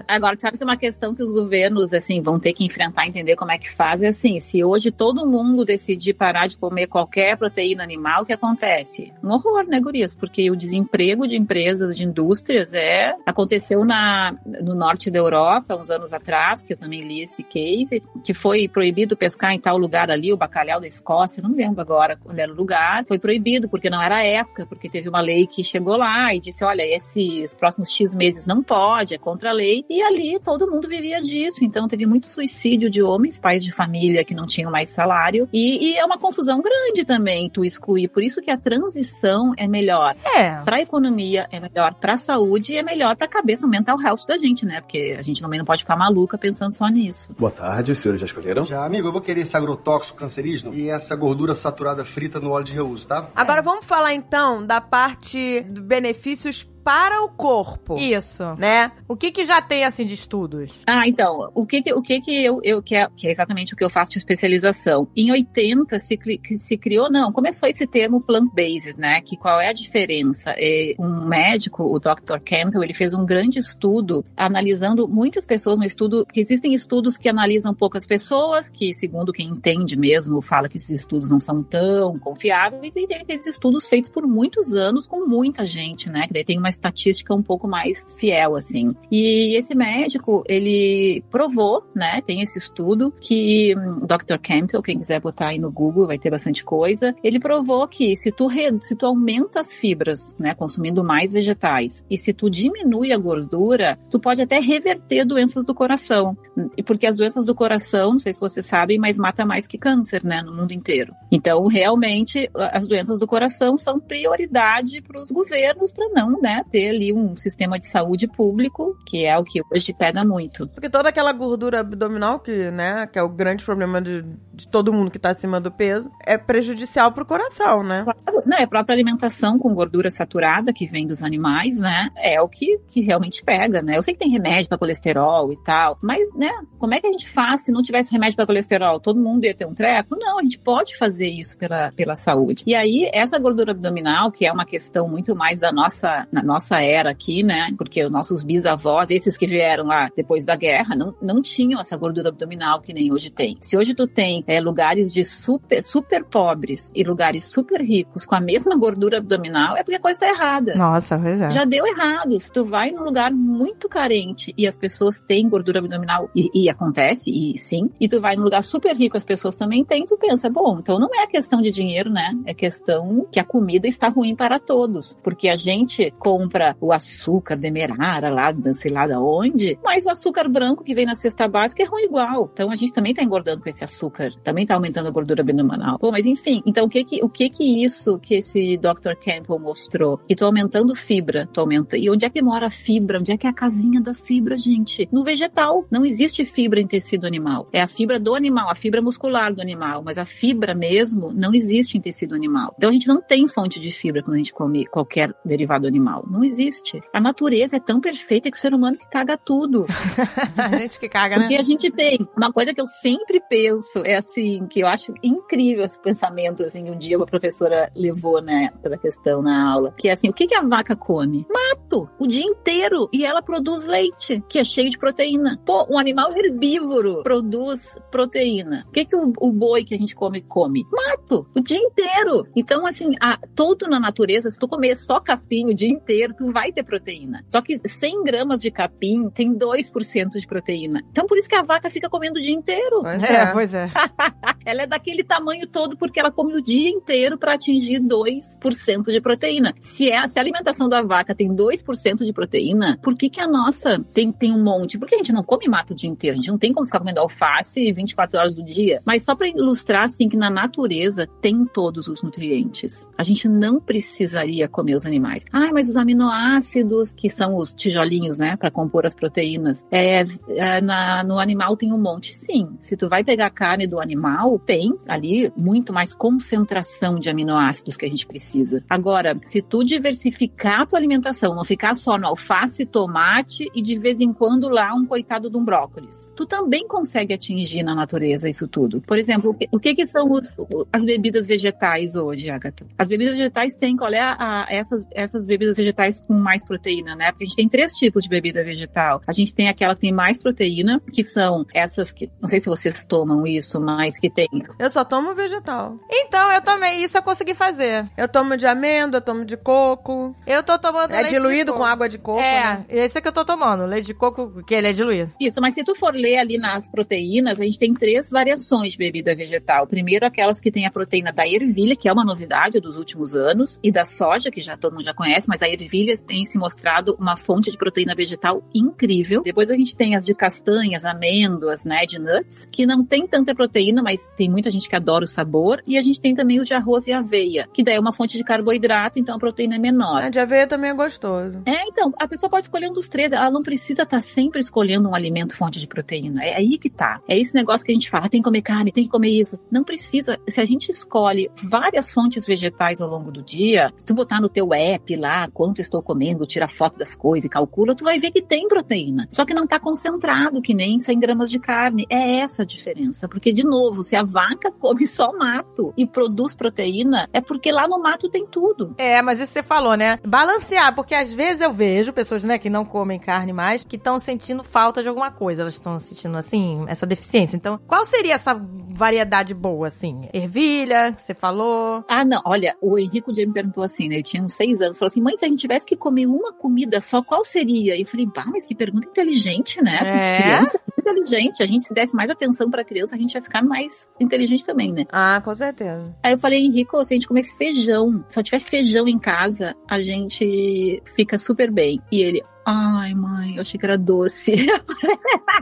Agora, sabe que uma questão que os governos, assim, vão ter que enfrentar, entender como é que faz, é assim, se hoje todo mundo decidir parar de comer qualquer proteína animal, o que acontece? Um horror, né, gurias? Porque o desemprego de empresas, de indústrias, é... Aconteceu na, no norte da Europa, uns anos atrás, que eu também li esse case, que foi proibido pescar em tal lugar ali, o bacalhau da Escócia, não me lembro agora qual era o lugar, foi proibido porque não era a época, porque teve uma lei que chegou lá e disse, olha, esses próximos X meses não pode, é contra a lei, e ali todo mundo vivia disso, então teve muito suicídio de homens, pais de família que não tinham mais salário, e, e é uma confusão grande também tu excluir, por isso que a transição é melhor. É. Pra economia é melhor, pra saúde é melhor pra cabeça mental health da gente, né? Porque a gente também não pode ficar maluca pensando só nisso. Boa tarde, os senhores já escolheram? Já, amigo, eu vou querer esse agrotóxico cancerígeno e essa gordura saturada frita no óleo de reuso, tá? Agora vamos falar então da parte de benefícios para o corpo. Isso. Né? O que que já tem, assim, de estudos? Ah, então, o que que, o que, que eu, eu que, é, que é exatamente o que eu faço de especialização. Em 80 se, se criou, não, começou esse termo plant-based, né? Que qual é a diferença? É, um médico, o Dr. Campbell, ele fez um grande estudo analisando muitas pessoas no estudo, porque existem estudos que analisam poucas pessoas, que segundo quem entende mesmo, fala que esses estudos não são tão confiáveis, e tem aqueles estudos feitos por muitos anos com muita gente, né? Que daí tem uma estatística um pouco mais fiel, assim. E esse médico, ele provou, né, tem esse estudo, que hum, Dr. Campbell, quem quiser botar aí no Google, vai ter bastante coisa, ele provou que se tu, se tu aumenta as fibras, né, consumindo mais vegetais, e se tu diminui a gordura, tu pode até reverter doenças do coração. E porque as doenças do coração, não sei se vocês sabem, mas mata mais que câncer, né, no mundo inteiro. Então, realmente, as doenças do coração são prioridade para os governos para não, né, ter ali um sistema de saúde público, que é o que hoje pega muito. Porque toda aquela gordura abdominal, que, né, que é o grande problema de, de todo mundo que tá acima do peso, é prejudicial pro coração, né? Não, é a própria alimentação com gordura saturada que vem dos animais, né? É o que, que realmente pega, né? Eu sei que tem remédio para colesterol e tal, mas, né, como é que a gente faz se não tivesse remédio para colesterol? Todo mundo ia ter um treco? Não, a gente pode fazer isso pela, pela saúde. E aí, essa gordura abdominal, que é uma questão muito mais da nossa, na nossa era aqui, né? Porque os nossos bisavós, esses que vieram lá depois da guerra, não, não tinham essa gordura abdominal que nem hoje tem. Se hoje tu tem é, lugares de super, super pobres e lugares super ricos com a mesma gordura abdominal, é porque a coisa tá errada. Nossa, pois é. Já deu errado. Se tu vai num lugar muito carente e as pessoas têm gordura abdominal, e, e acontece, e sim, e tu vai num lugar super rico, as pessoas também têm, tu pensa, bom, então não é questão de dinheiro, né? É questão que a comida está ruim para todos. Porque a gente compra o açúcar demerara lá, sei lá da onde, mas o açúcar branco que vem na cesta básica é ruim igual. Então a gente também tá engordando com esse açúcar, também tá aumentando a gordura abdominal. Bom, mas enfim, então o que que, o que que isso que esse Dr. Campbell mostrou? Que tô aumentando fibra, tô aumentando. E onde é que mora a fibra? Onde é que é a casinha da fibra, gente? No vegetal. Não existe fibra em tecido animal. É a fibra do animal, a fibra muscular do animal, mas a fibra mesmo não existe em tecido animal. Então a gente não tem fonte de fibra quando a gente come qualquer derivado animal. Não existe. A natureza é tão perfeita que o ser humano que caga tudo. a gente que caga, né? Porque a gente tem uma coisa que eu sempre penso, é assim, que eu acho incrível esse pensamento, assim, um dia uma professora levou, né, pela questão na aula, que é assim, o que, que a vaca come? Mato, o dia inteiro, e ela produz leite, que é cheio de proteína. Pô, um animal herbívoro produz proteína. O que, que o, o boi que a gente come come? Mato, o dia inteiro. Então, assim, a, todo na natureza, se tu comer só capim o dia inteiro, tu vai ter proteína. Só que 100 gramas de capim tem 2% de proteína. Então, por isso que a vaca fica comendo o dia inteiro. Pois é, pois é. ela é daquele tamanho todo porque ela come o dia inteiro para atingir 2% de proteína. Se, é, se a alimentação da vaca tem 2% de proteína, por que, que a nossa tem, tem um monte? Porque a gente não come mato dia inteiro. A gente não tem como ficar comendo alface 24 horas do dia. Mas só para ilustrar, assim, que na natureza tem todos os nutrientes. A gente não precisaria comer os animais. Ah, mas os aminoácidos, que são os tijolinhos, né, para compor as proteínas, é, é, na, no animal tem um monte. Sim, se tu vai pegar a carne do animal, tem ali muito mais concentração de aminoácidos que a gente precisa. Agora, se tu diversificar a tua alimentação, não ficar só no alface, tomate e de vez em quando lá um coitado de um brócolis, tu também consegue atingir na natureza isso tudo. Por exemplo, o que, o que, que são os, as bebidas vegetais hoje, Agatha? As bebidas vegetais têm, qual é a, a, essas, essas bebidas vegetais com mais proteína, né? Porque a gente tem três tipos de bebida vegetal. A gente tem aquela que tem mais proteína, que são essas que, não sei se vocês tomam isso, mas que tem. Eu só tomo vegetal. Então, eu também, isso eu consegui fazer. Eu tomo de amêndoa, tomo de coco. Eu tô tomando É leite diluído de com coco. água de coco, É, né? esse é que eu tô tomando, leite de coco, que ele é diluído. Isso, mas se tu for ler ali nas proteínas, a gente tem três variações de bebida vegetal. Primeiro, aquelas que têm a proteína da ervilha, que é uma novidade dos últimos anos, e da soja, que já todo mundo já conhece, mas a ervilha tem se mostrado uma fonte de proteína vegetal incrível. Depois a gente tem as de castanhas, amêndoas, né, de nuts, que não tem tanta proteína, mas tem muita gente que adora o sabor. E a gente tem também os de arroz e aveia, que daí é uma fonte de carboidrato, então a proteína é menor. A de aveia também é gostoso. É, então, a pessoa pode escolher um dos três. Ela não precisa estar sempre escolhendo um alimento fonte de proteína. É aí que tá. É esse negócio que a gente fala, tem que comer carne, tem que comer isso. Não precisa. Se a gente escolhe várias fontes vegetais ao longo do dia, se tu botar no teu app lá, quanto estou comendo, tira foto das coisas e calcula, tu vai ver que tem proteína. Só que não tá concentrado, que nem 100 gramas de carne. É essa a diferença. Porque, de novo, se a vaca come só mato e produz proteína, é porque lá no mato tem tudo. É, mas isso você falou, né? Balancear, porque às vezes eu vejo pessoas, né, que não comem carne mais, que estão sentindo falta de alguma coisa. Elas estão sentindo, assim, essa deficiência. Então, qual seria essa variedade boa, assim? Ervilha, que você falou. Ah, não, olha, o Henrico Dia me perguntou assim, né? Ele tinha uns seis anos, falou assim: mãe, se a gente tivesse que comer uma comida só, qual seria? E eu falei, bah, mas que pergunta inteligente, né? É? criança é inteligente. A gente, se desse mais atenção pra criança, a gente ia ficar mais inteligente também, né? Ah, com certeza. Aí eu falei, Henrico, se a gente comer feijão, se só tiver feijão em casa, a gente fica super bem. E ele, ai, mãe, eu achei que era doce.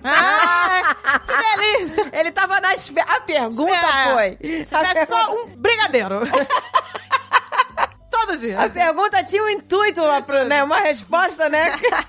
Ah, que delícia! Ele tava na espera. A pergunta É. foi. A tivesse pergunta, só um brigadeiro. Dia. a pergunta tinha um intuito, né? Uma resposta, né?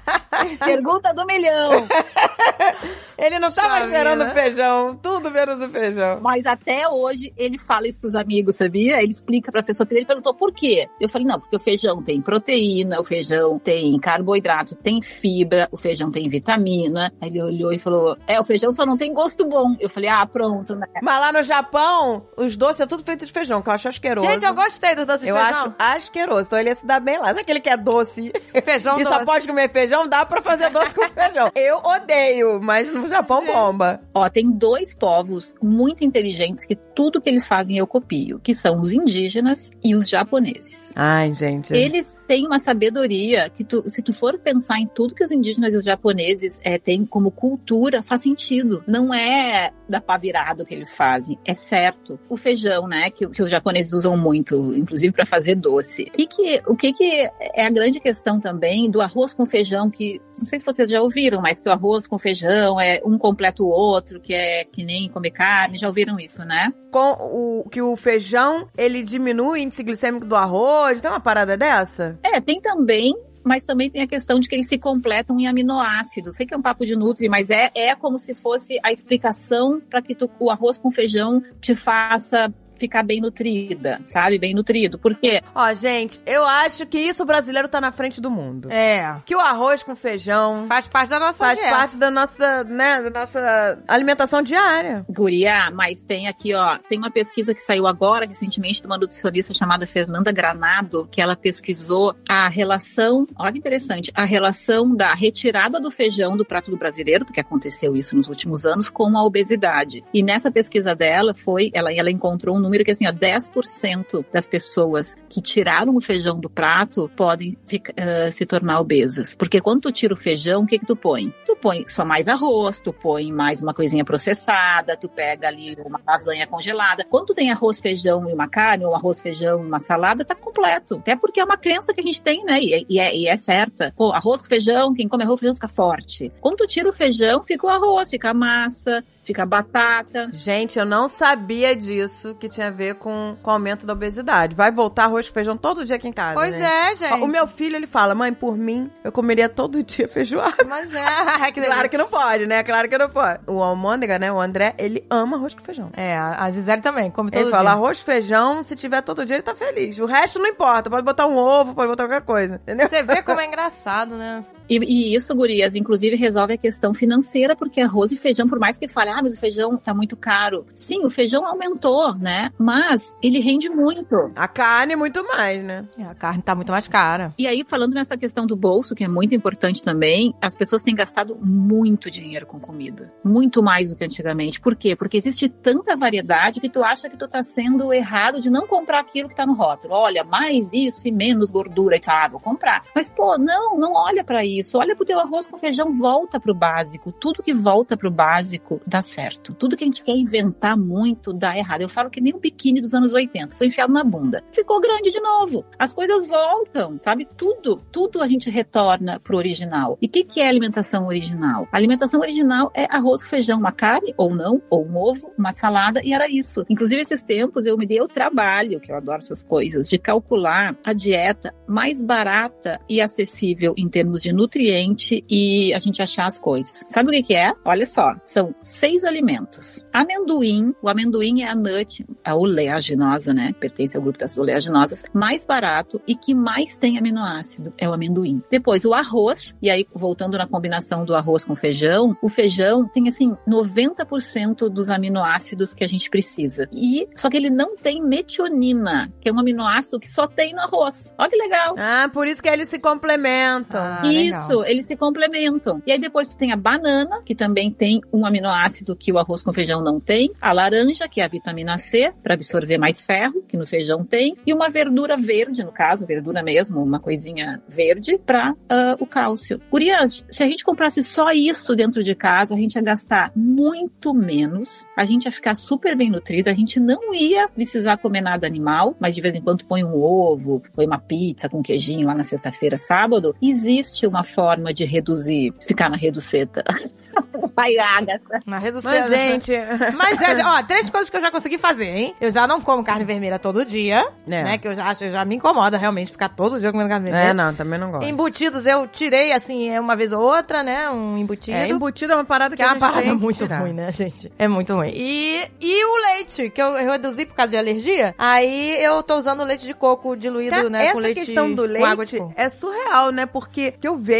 Pergunta do milhão. Ele não tava Puxa esperando o feijão. Tudo menos o feijão. Mas até hoje ele fala isso pros amigos, sabia? Ele explica pras pessoas. Ele perguntou por quê. Eu falei, não, porque o feijão tem proteína, o feijão tem carboidrato, tem fibra, o feijão tem vitamina. Aí ele olhou e falou, é, o feijão só não tem gosto bom. Eu falei, ah, pronto, né? Mas lá no Japão, os doces é tudo feito de feijão, que eu acho asqueroso. Gente, eu gostei do doce de Eu feijão. acho asqueroso. Então ele ia se dar bem lá. Sabe aquele que é doce Feijão e só doce. pode comer feijão? Dá dá pra fazer doce com feijão. Eu odeio, mas no Japão bomba. Ó, tem dois povos muito inteligentes que tudo que eles fazem eu copio, que são os indígenas e os japoneses. Ai, gente. Eles têm uma sabedoria que tu, se tu for pensar em tudo que os indígenas e os japoneses é, têm como cultura, faz sentido. Não é da pá virado que eles fazem, é certo. O feijão, né, que, que os japoneses usam muito, inclusive para fazer doce. E que o que que é a grande questão também do arroz com feijão, que não sei se vocês já ouviram, mas que o arroz com feijão é um completa o outro, que é que nem comer carne, já ouviram isso, né? Com o que o feijão, ele diminui o índice glicêmico do arroz, tem uma parada dessa? É, tem também mas também tem a questão de que eles se completam em aminoácidos. Sei que é um papo de nutri, mas é, é como se fosse a explicação para que tu, o arroz com feijão te faça ficar bem nutrida, sabe? Bem nutrido. Por quê? Ó, gente, eu acho que isso o brasileiro tá na frente do mundo. É. Que o arroz com feijão Faz parte da nossa faz dieta. parte da nossa, né, da nossa alimentação diária. Guria, mas tem aqui, ó, tem uma pesquisa que saiu agora, recentemente, de uma nutricionista chamada Fernanda Granado, que ela pesquisou a relação, olha que interessante, a relação da retirada do feijão do prato do brasileiro, porque aconteceu isso nos últimos anos, com a obesidade. E nessa pesquisa dela foi, ela, ela encontrou um número que assim, ó, 10% das pessoas que tiraram o feijão do prato podem fica- eh, se tornar obesas. Porque quando tu tira o feijão, o que que tu põe? Tu põe só mais arroz, tu põe mais uma coisinha processada, tu pega ali uma lasanha congelada. Quando tu tem arroz, feijão e uma carne, ou arroz, feijão e uma salada, tá completo. Até porque é uma crença que a gente tem, né? E, é- e é, e é certa. Pô, arroz com feijão, quem come arroz com feijão fica forte. Quando tu tira o feijão, fica o arroz, fica a massa, fica batata. Gente, eu não sabia disso que tinha a ver com, com o aumento da obesidade. Vai voltar arroz e feijão todo dia aqui em casa. Pois gente. é, gente. O meu filho, ele fala, mãe, por mim, eu comeria todo dia feijoada. Mas é, que Claro que não pode, né? Claro que não pode. O Almôndega, né? O André, ele ama arroz com feijão. É, a Gisele também, come todo Ele fala, dia. arroz, feijão, se tiver todo dia, ele tá feliz. O resto não importa. Pode botar um ovo, pode botar qualquer coisa. Entendeu? Você vê como é engraçado, né? E, e isso, gurias, inclusive resolve a questão financeira, porque arroz e feijão, por mais que fale, ah, mas o feijão tá muito caro. Sim, o feijão aumentou, né? Mas ele rende muito. A carne, muito mais, né? É, A carne tá muito mais cara. E aí, falando nessa questão do bolso, que é muito importante também, as pessoas têm gastado muito dinheiro com comida. Muito mais do que antigamente. Por quê? Porque existe tanta variedade que tu acha que tu tá sendo errado de não comprar aquilo que tá no rótulo. Olha, mais isso e menos gordura. E tu, ah, vou comprar. Mas, pô, não, não olha pra isso. Olha pro teu arroz com feijão, volta pro básico. Tudo que volta pro básico dá certo. Tudo que a gente quer inventar muito dá errado. Eu falo que nem o biquíni dos anos 80. Foi enfiado na bunda. Ficou grande de novo. As coisas voltam, sabe? Tudo, tudo a gente retorna pro original. E o que, que é alimentação original? A alimentação original é arroz com feijão, uma carne, ou não, ou um ovo, uma salada, e era isso. Inclusive, esses tempos eu me dei o trabalho, que eu adoro essas coisas, de calcular a dieta mais barata e acessível em termos de nutriente e a gente achar as coisas. Sabe o que, que é? Olha só, são seis alimentos. Amendoim, o amendoim é a nut, a oleaginosa, né? Pertence ao grupo das oleaginosas, mais barato e que mais tem aminoácido é o amendoim. Depois o arroz, e aí voltando na combinação do arroz com feijão, o feijão tem assim 90% dos aminoácidos que a gente precisa. E só que ele não tem metionina, que é um aminoácido que só tem no arroz. Olha que legal. Ah, por isso que eles se complementam. Ah, Isso, legal. eles se complementam. E aí depois tu tem a banana, que também tem um aminoácido que o arroz com feijão não tem, a laranja, que é a vitamina C, para absorver mais ferro, que no feijão tem, e uma verdura verde, no caso, verdura mesmo, uma coisinha verde, para o cálcio. Gurias, se a gente comprasse só isso dentro de casa, a gente ia gastar muito menos, a gente ia ficar super bem nutrida, a gente não ia precisar comer nada animal, mas de vez em quando põe um ovo, põe uma pizza com queijinho lá na sexta-feira, sábado. Existe uma forma de reduzir, ficar na reduceta. Vai, Agatha. Na redução. Mas, gente... Mas, é, ó, três coisas que eu já consegui fazer, hein? Eu já não como carne vermelha todo dia, É. né? Que eu já acho, já me incomoda realmente ficar todo dia comendo carne vermelha. É, não, também não gosto. Embutidos eu tirei, assim, é uma vez ou outra, né? Um embutido. É, embutido é uma parada que, Que é uma parada muito ruim, né, gente? É muito ruim. E, e o leite, que eu reduzi por causa de alergia. Aí eu tô usando leite de coco diluído, Tá, né? essa com leite, questão do com água de leite coco. é surreal, né? Porque que eu vejo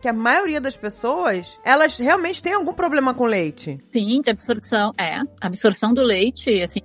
que a maioria das pessoas, elas realmente têm algum problema com leite. Sim, de absorção, é. A absorção do leite, assim,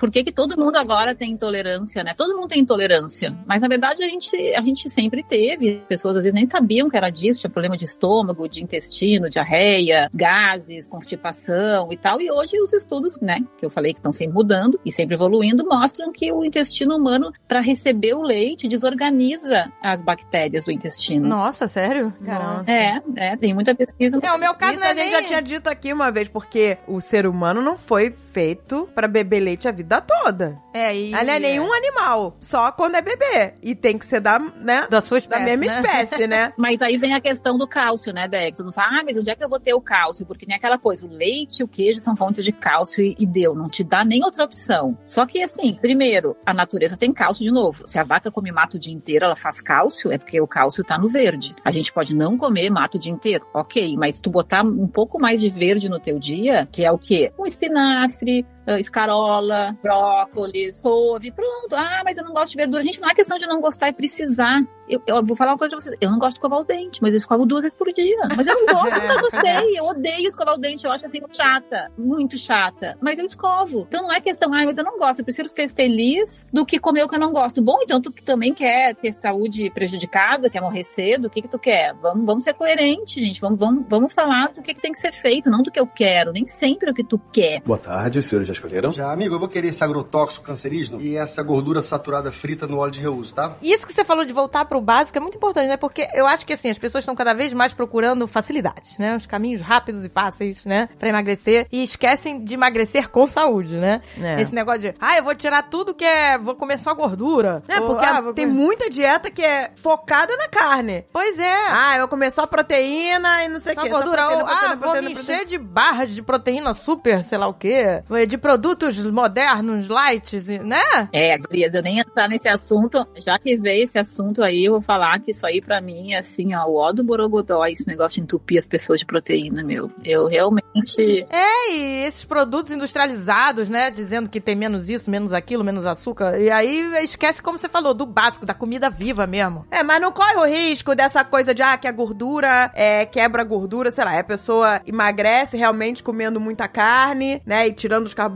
por que, que todo mundo agora tem intolerância, né? Todo mundo tem intolerância, mas na verdade a gente, a gente sempre teve. Pessoas às vezes nem sabiam que era disso, tinha problema de estômago, de intestino, diarreia, gases, constipação e tal. E hoje os estudos, né, que eu falei que estão sempre mudando e sempre evoluindo, mostram que o intestino humano, para receber o leite, desorganiza as bactérias do intestino. Nossa, sério? Caramba. É, é, tem muita pesquisa. É, o meu caso Isso não é a gente nem... já tinha dito aqui uma vez, porque o ser humano não foi feito pra beber leite a vida toda. É, e... Ele é nenhum animal, só quando é bebê. E tem que ser da, né, Da sua da espécie, mesma né? espécie, né? Mas aí vem a questão do cálcio, né, Deck? Tu não fala, ah, mas onde é que eu vou ter o cálcio? Porque tem aquela coisa, o leite e o queijo são fontes de cálcio e, e deu, não te dá nem outra opção. Só que assim, primeiro, a natureza tem cálcio de novo. Se a vaca come mato o dia inteiro, ela faz cálcio, é porque o cálcio tá no verde. A gente pode não comer mato o dia inteiro, ok, mas tu botar um pouco mais de verde no teu dia, que é o quê? Um espinafre, escarola, brócolis, couve, pronto. Ah, mas eu não gosto de verdura. Gente, não é questão de não gostar, é precisar. Eu, eu vou falar uma coisa pra vocês. Eu não gosto de escovar o dente, mas eu escovo duas vezes por dia. Mas eu não gosto, eu nunca gostei. Eu odeio escovar o dente. Eu acho assim, chata. Muito chata. Mas eu escovo. Então não é questão, ah, mas eu não gosto. Eu prefiro ser feliz do que comer o que eu não gosto. Bom, então tu também quer ter saúde prejudicada, quer morrer cedo, o que que tu quer? Vamos, vamos ser coerentes, gente. Vamos, vamos, vamos falar do que, que tem que ser feito, não do que eu quero. Nem sempre é o que tu quer. Boa tarde, senhores já escolheram? Já, amigo, eu vou querer esse agrotóxico cancerígeno e essa gordura saturada frita no óleo de reuso, tá? Isso que você falou de voltar pro básico é muito importante, né? Porque eu acho que, assim, as pessoas estão cada vez mais procurando facilidades, né? Os caminhos rápidos e fáceis, né? Pra emagrecer. E esquecem de emagrecer com saúde, né? É. Esse negócio de, ah, eu vou tirar tudo que é... Vou comer só gordura. É, Ou, porque ah, tem comer- muita dieta que é focada na carne. Pois é. Ah, eu vou comer só proteína e não sei o Só quê. gordura, proteína, ou, ah, proteína, vou proteína, me proteína. encher de barras de proteína super, sei lá o quê, de produtos modernos, light, né? É, Gurias, eu nem ia entrar nesse assunto. Já que veio esse assunto aí, eu vou falar que isso aí pra mim é assim, ó, o ó do borogodó, esse negócio de entupir as pessoas de proteína, meu. Eu realmente... É, e esses produtos industrializados, né, dizendo que tem menos isso, menos aquilo, menos açúcar, e aí esquece, como você falou, do básico, da comida viva mesmo. É, mas não corre o risco dessa coisa de, ah, que a gordura é, quebra a gordura, sei lá, a pessoa emagrece realmente comendo muita carne, né, e tirando os carboidratos,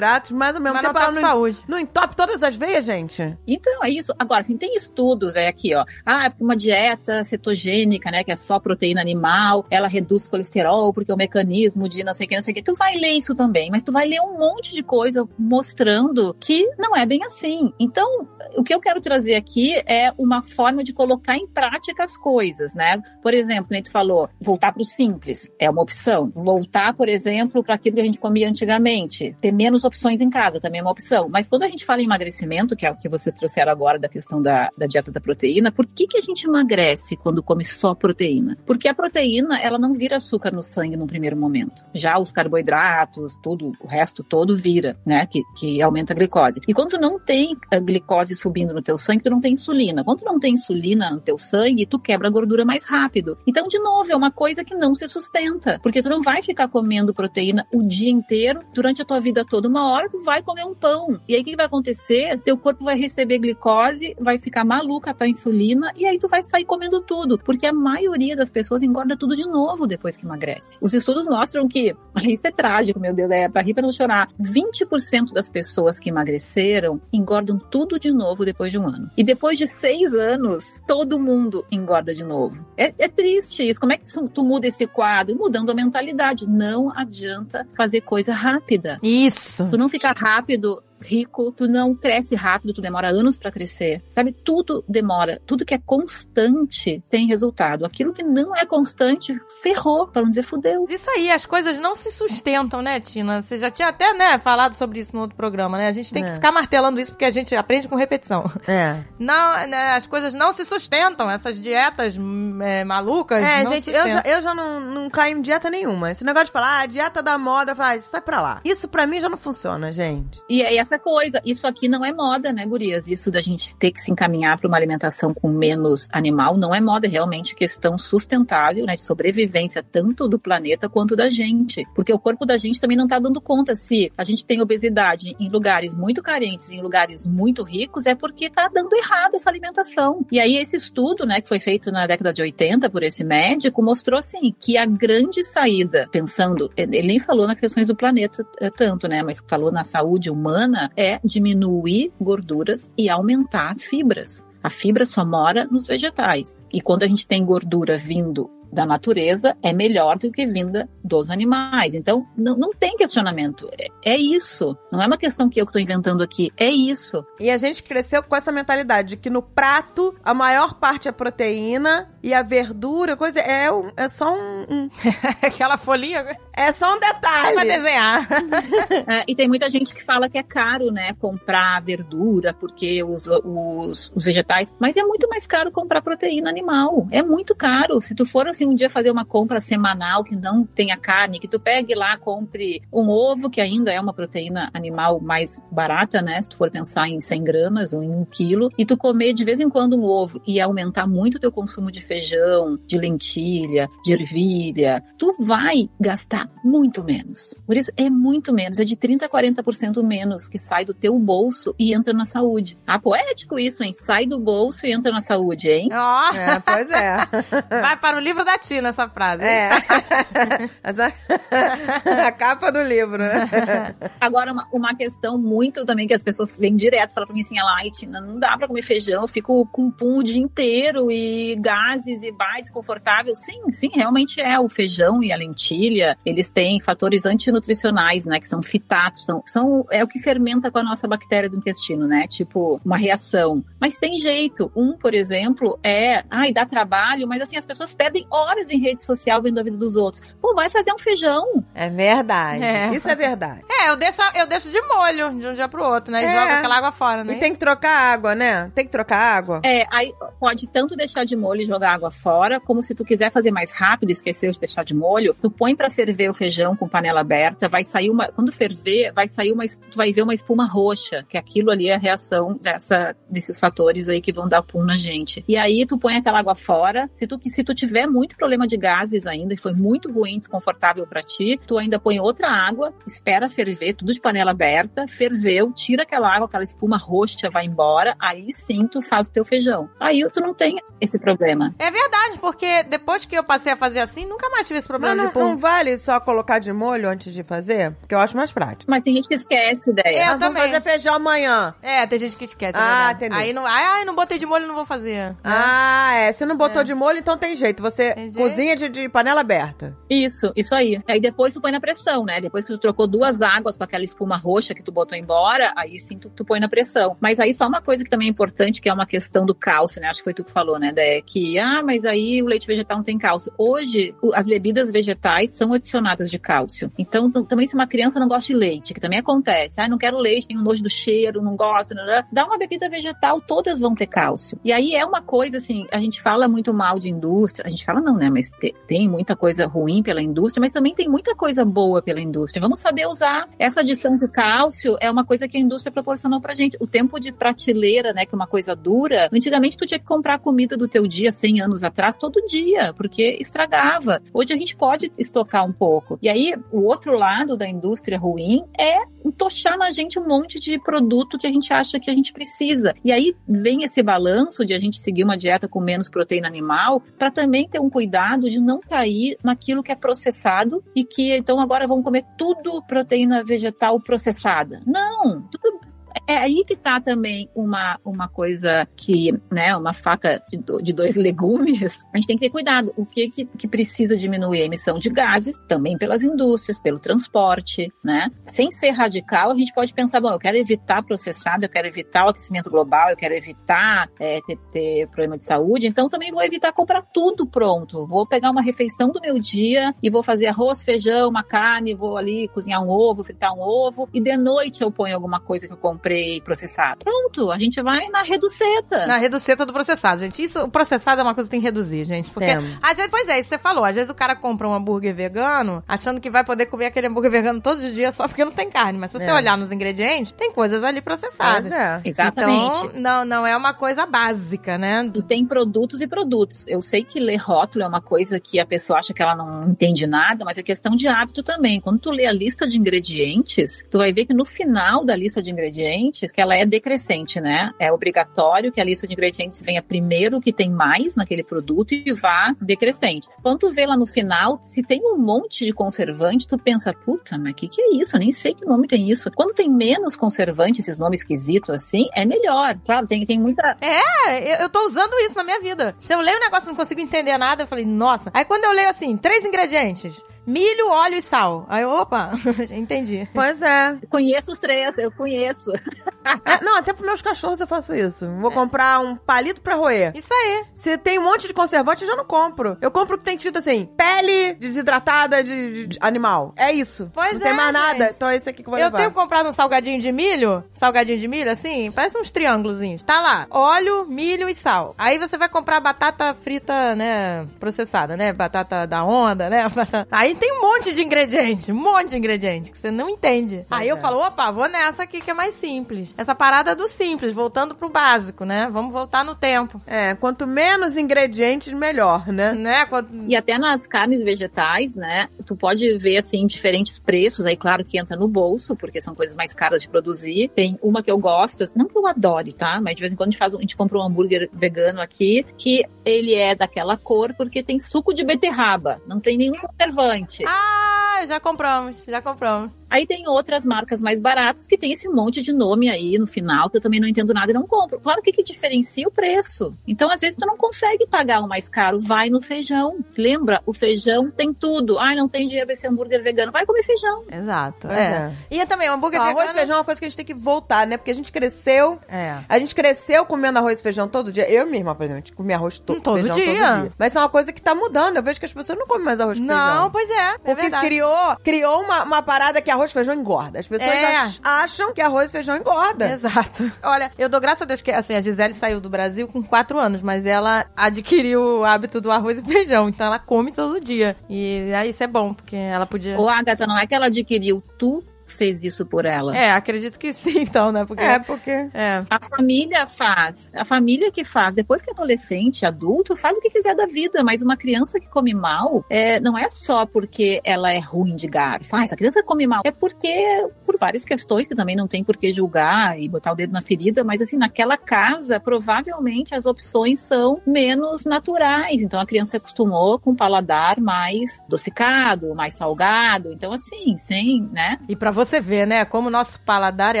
mas ao mesmo Mas não tempo ela tá não, com saúde. não entope todas as veias, gente. Então, é isso. Agora, assim, tem estudos, é aqui, ó. Ah, uma dieta cetogênica, né, que é só proteína animal, ela reduz colesterol, porque é o mecanismo de não sei o que, não sei o que. Tu vai ler isso também, mas tu vai ler um monte de coisa mostrando que não é bem assim. Então, o que eu quero trazer aqui é uma forma de colocar em prática as coisas, né? Por exemplo, como tu falou, voltar para o simples é uma opção. Voltar, por exemplo, para aquilo que a gente comia antigamente. Ter menos opções em casa também é uma opção. Mas quando a gente fala em emagrecimento, que é o que vocês trouxeram agora da questão da, da dieta da proteína, por que, que a gente emagrece quando come só proteína? Porque a proteína, ela não vira açúcar no sangue no primeiro momento. Já os carboidratos, tudo, o resto todo vira, né? Que, que aumenta a glicose. E quando não tem a glicose subindo no teu sangue, tu não tem insulina. Quando não tem insulina no teu sangue, tu quebra a gordura mais rápido. Então, de novo, é uma coisa que não se sustenta. Porque tu não vai ficar comendo proteína o dia inteiro, durante a tua vida toda. Uma hora tu vai comer um pão. E aí o que vai acontecer? Teu corpo vai receber glicose, vai ficar maluca tua insulina, e aí tu vai sair comendo tudo. Porque a maioria das pessoas engorda tudo de novo depois que emagrece. Os estudos mostram que, isso é trágico, meu Deus, é pra rir pra não chorar. 20% das pessoas que emagreceram engordam tudo de novo depois de um ano. E depois de seis anos, todo mundo engorda de novo. É, é triste isso. Como é que tu muda esse quadro? Mudando a mentalidade. Não adianta fazer coisa rápida. Isso. Tu não fica rápido, rico, tu não cresce rápido, tu demora anos pra crescer. Sabe, tudo demora. Tudo que é constante tem resultado. Aquilo que não é constante, ferrou, pra não dizer fudeu. Isso aí, as coisas não se sustentam, né, Tina? Você já tinha até, né, falado sobre isso no outro programa, né? A gente tem É. que ficar martelando isso porque a gente aprende com repetição. É. Não, né, as coisas não se sustentam, essas dietas hum, é, malucas. É, não gente, se eu já, eu já não, não caio em dieta nenhuma. Esse negócio de falar, ah, dieta da moda, faz, sai pra lá. Isso pra mim já não funciona, gente. E é essa coisa, isso aqui não é moda, né, gurias? Isso da gente ter que se encaminhar para uma alimentação com menos animal não é moda, é realmente questão sustentável, né, de sobrevivência tanto do planeta quanto da gente. Porque o corpo da gente também não tá dando conta se a gente tem obesidade em lugares muito carentes, em lugares muito ricos, é porque tá dando errado essa alimentação. E aí esse estudo, né, que foi feito na década de 80 por esse médico, mostrou assim que a grande saída, pensando, ele nem falou nas questões do planeta eh, tanto, né, mas falou na saúde humana, é diminuir gorduras e aumentar fibras. A fibra só mora nos vegetais. E quando a gente tem gordura vindo da natureza é melhor do que vinda dos animais. Então, não, não tem questionamento. É, é, isso. Não é uma questão que eu estou inventando aqui. É isso. E a gente cresceu com essa mentalidade de que no prato a maior parte é proteína e a verdura, coisa, é, é só um. um... Aquela folhinha. É só um detalhe. Pra desenhar. é, e tem muita gente que fala que é caro, né, comprar verdura, porque os, os, os vegetais. Mas é muito mais caro comprar proteína animal. É muito caro. Se tu for assim, assim um dia fazer uma compra semanal que não tenha carne, que tu pegue lá, compre um ovo, que ainda é uma proteína animal mais barata, né? Se tu for pensar em 100 gramas ou em um quilo, e tu comer de vez em quando um ovo e aumentar muito o teu consumo de feijão, de lentilha, de ervilha, tu vai gastar muito menos. Por isso, é muito menos, é de 30% a 40% menos que sai do teu bolso e entra na saúde. Ah, poético isso, hein? Sai do bolso e entra na saúde, hein? Ó, oh. é, pois é. Vai para o livro da da Tina essa frase. É. essa... a capa do livro, né? Agora, uma, uma, questão muito também que as pessoas vêm direto falam pra mim assim, ai, Tina, não dá pra comer feijão, eu fico com pum o dia inteiro e gases e vai desconfortável. Sim, sim, realmente é. O feijão e a lentilha, eles têm fatores antinutricionais, né, que são fitatos, são, são, é o que fermenta com a nossa bactéria do intestino, né, tipo, uma reação. Mas tem jeito. Um, por exemplo, é, ai, dá trabalho, mas assim, as pessoas horas em rede social vendo a vida dos outros. Pô, vai fazer um feijão. É verdade. É. Isso é verdade. É, eu deixo, eu deixo de molho de um dia pro outro, né? E é. jogo aquela água fora, né? E tem que trocar água, né? Tem que trocar água. É, aí pode tanto deixar de molho e jogar água fora, como se tu quiser fazer mais rápido esqueceu de deixar de molho, tu põe para ferver o feijão com panela aberta, vai sair uma, quando ferver, vai sair uma, tu vai ver uma espuma roxa, que aquilo ali é a reação dessa, desses fatores aí que vão dar pum na gente. E aí tu põe aquela água fora, se tu, se tu tiver muito muito problema de gases ainda e foi muito ruim, desconfortável para ti, tu ainda põe outra água, espera ferver, tudo de panela aberta, ferveu, tira aquela água, aquela espuma roxa vai embora, aí sim tu faz o teu feijão. Aí tu não tem esse problema. É verdade, porque depois que eu passei a fazer assim, nunca mais tive esse problema Mas não, não vale só colocar de molho antes de fazer? Porque eu acho mais prático. Mas tem gente que esquece ideia. É, eu também. fazer feijão amanhã. É, tem gente que esquece. Ah, é entendeu. Aí não, ai, ai, não botei de molho, não vou fazer. Ah, é. Se não botou é. de molho, então tem jeito. Você Cozinha de, de, panela aberta. Isso, isso aí. Aí depois tu põe na pressão, né? Depois que tu trocou duas águas com aquela espuma roxa que tu botou embora, aí sim tu, tu põe na pressão. Mas aí só uma coisa que também é importante, que é uma questão do cálcio, né? Acho que foi tu que falou, né, Dé? Que, ah, mas aí o leite vegetal não tem cálcio. Hoje, as bebidas vegetais são adicionadas de cálcio. Então, também se uma criança não gosta de leite, que também acontece, ah, não quero leite, tenho nojo do cheiro, não gosto, dá uma bebida vegetal, todas vão ter cálcio. E aí é uma coisa, assim, a gente fala muito mal de indústria, a gente fala não, né? Mas tem muita coisa ruim pela indústria, mas também tem muita coisa boa pela indústria. Vamos saber usar. Essa adição de cálcio é uma coisa que a indústria proporcionou pra gente. O tempo de prateleira, né, que é uma coisa dura, antigamente tu tinha que comprar comida do teu dia 100 anos atrás todo dia, porque estragava. Hoje a gente pode estocar um pouco. E aí, o outro lado da indústria ruim é entochar na gente um monte de produto que a gente acha que a gente precisa. E aí vem esse balanço de a gente seguir uma dieta com menos proteína animal para também ter um cuidado de não cair naquilo que é processado e que então agora vão comer tudo proteína vegetal processada. Não, tudo é aí que tá também uma, uma coisa que, né, uma faca de, de dois legumes. A gente tem que ter cuidado. O que, que, que precisa diminuir a emissão de gases? Também pelas indústrias, pelo transporte, né? Sem ser radical, a gente pode pensar, bom, eu quero evitar processado, eu quero evitar o aquecimento global, eu quero evitar é, ter, ter problema de saúde, então também vou evitar comprar tudo pronto. Vou pegar uma refeição do meu dia e vou fazer arroz, feijão, uma carne, vou ali cozinhar um ovo, fritar um ovo, e de noite eu ponho alguma coisa que eu comprei comprei processado. Pronto, a gente vai na reduceta. Na reduceta do processado, gente. Isso, o processado é uma coisa que tem que reduzir, gente. Porque, às vezes, pois é, isso você falou, às vezes o cara compra um hambúrguer vegano, achando que vai poder comer aquele hambúrguer vegano todos os dias só porque não tem carne. Mas se você é. olhar nos ingredientes, tem coisas ali processadas. É. Exatamente. Então, não, não é uma coisa básica, né? E tem produtos e produtos. Eu sei que ler rótulo é uma coisa que a pessoa acha que ela não entende nada, mas é questão de hábito também. Quando tu lê a lista de ingredientes, tu vai ver que no final da lista de ingredientes ingredientes que ela é decrescente, né? É obrigatório que a lista de ingredientes venha primeiro que tem mais naquele produto e vá decrescente. Quando tu vê lá no final, se tem um monte de conservante, tu pensa, puta, mas o que, que é isso? Eu nem sei que nome tem isso. Quando tem menos conservante, esses nomes esquisitos assim, é melhor. Claro, tem, tem muita. É, eu, eu tô usando isso na minha vida. Se eu leio o negócio e não consigo entender nada, eu falei, nossa. Aí quando eu leio assim, três ingredientes. Milho, óleo e sal. Aí, opa, entendi. Pois é. Conheço os três, eu conheço. É, Não, até pros meus cachorros eu faço isso. Vou comprar um palito pra roer. Isso aí. Se tem um monte de conservante, eu já não compro. Eu compro o que tem escrito assim, pele desidratada de, de- de animal. É isso. Pois não tem é, mais nada. gente. Então é esse aqui que eu vou Eu levar. tenho comprado um salgadinho de milho, salgadinho de milho, assim, parece uns triângulozinhos. Tá lá, óleo, milho e sal. Aí você vai comprar batata frita, né, processada, né, batata da onda, né, batata- Aí tem um monte de ingrediente, um monte de ingrediente que você não entende. Aí eu é. falo, opa, vou nessa aqui que é mais simples. Essa parada do simples, voltando pro básico, né, vamos voltar no tempo. É, quanto menos ingredientes, melhor, né? Né? Quando- E até nas carnes vegetais, né? Tu pode ver, assim, diferentes preços. Aí, claro que entra no bolso, porque são coisas mais caras de produzir. Tem uma que eu gosto, não que eu adore, tá? Mas de vez em quando a gente, faz, um- a gente compra um hambúrguer vegano aqui, que ele é daquela cor porque tem suco de beterraba. Não tem nenhum conservante. Ah, já compramos, já compramos. Aí tem outras marcas mais baratas que tem esse monte de nome aí no final, que eu também não entendo nada e não compro. Claro que que diferencia o preço. Então, às vezes, tu não consegue pagar o mais caro, vai no feijão. Lembra? O feijão tem tudo. Ai, não tem dinheiro pra esse hambúrguer vegano. Vai comer feijão. Exato, Pois é. E também, o hambúrguer Ó, arroz e vegano... feijão é uma coisa que a gente tem que voltar, né? Porque a gente cresceu. É. A gente cresceu comendo arroz e feijão todo dia. Eu mesma, por exemplo, comia arroz to Hum, todo feijão dia. todo dia. Mas é uma coisa que tá mudando. Eu vejo que as pessoas não comem mais arroz e Não, feijão. pois é, é Porque verdade. criou, criou uma, uma parada que arroz e feijão engorda. As pessoas É. ach- acham que arroz e feijão engorda. Exato. Olha, eu dou graças a Deus que assim, a Gisele saiu do Brasil com 4 anos, mas ela adquiriu o hábito do arroz e feijão, então ela come todo dia. E aí isso é bom, porque ela podia. Ô, Agatha, não é que ela adquiriu, tu fez isso por ela. É, acredito que sim, então, né? Porque. É, porque... É. A família faz. A família que faz. Depois que é adolescente, adulto, faz o que quiser da vida. Mas uma criança que come mal, é, não é só porque ela é ruim de garfo. Ah, essa criança come mal. É porque, por várias questões que também não tem por que julgar e botar o dedo na ferida, mas assim, naquela casa, provavelmente as opções são menos naturais. Então a criança se acostumou com um paladar mais adocicado, mais salgado. Então, assim, sem, né? E pra você ver, né, como o nosso paladar é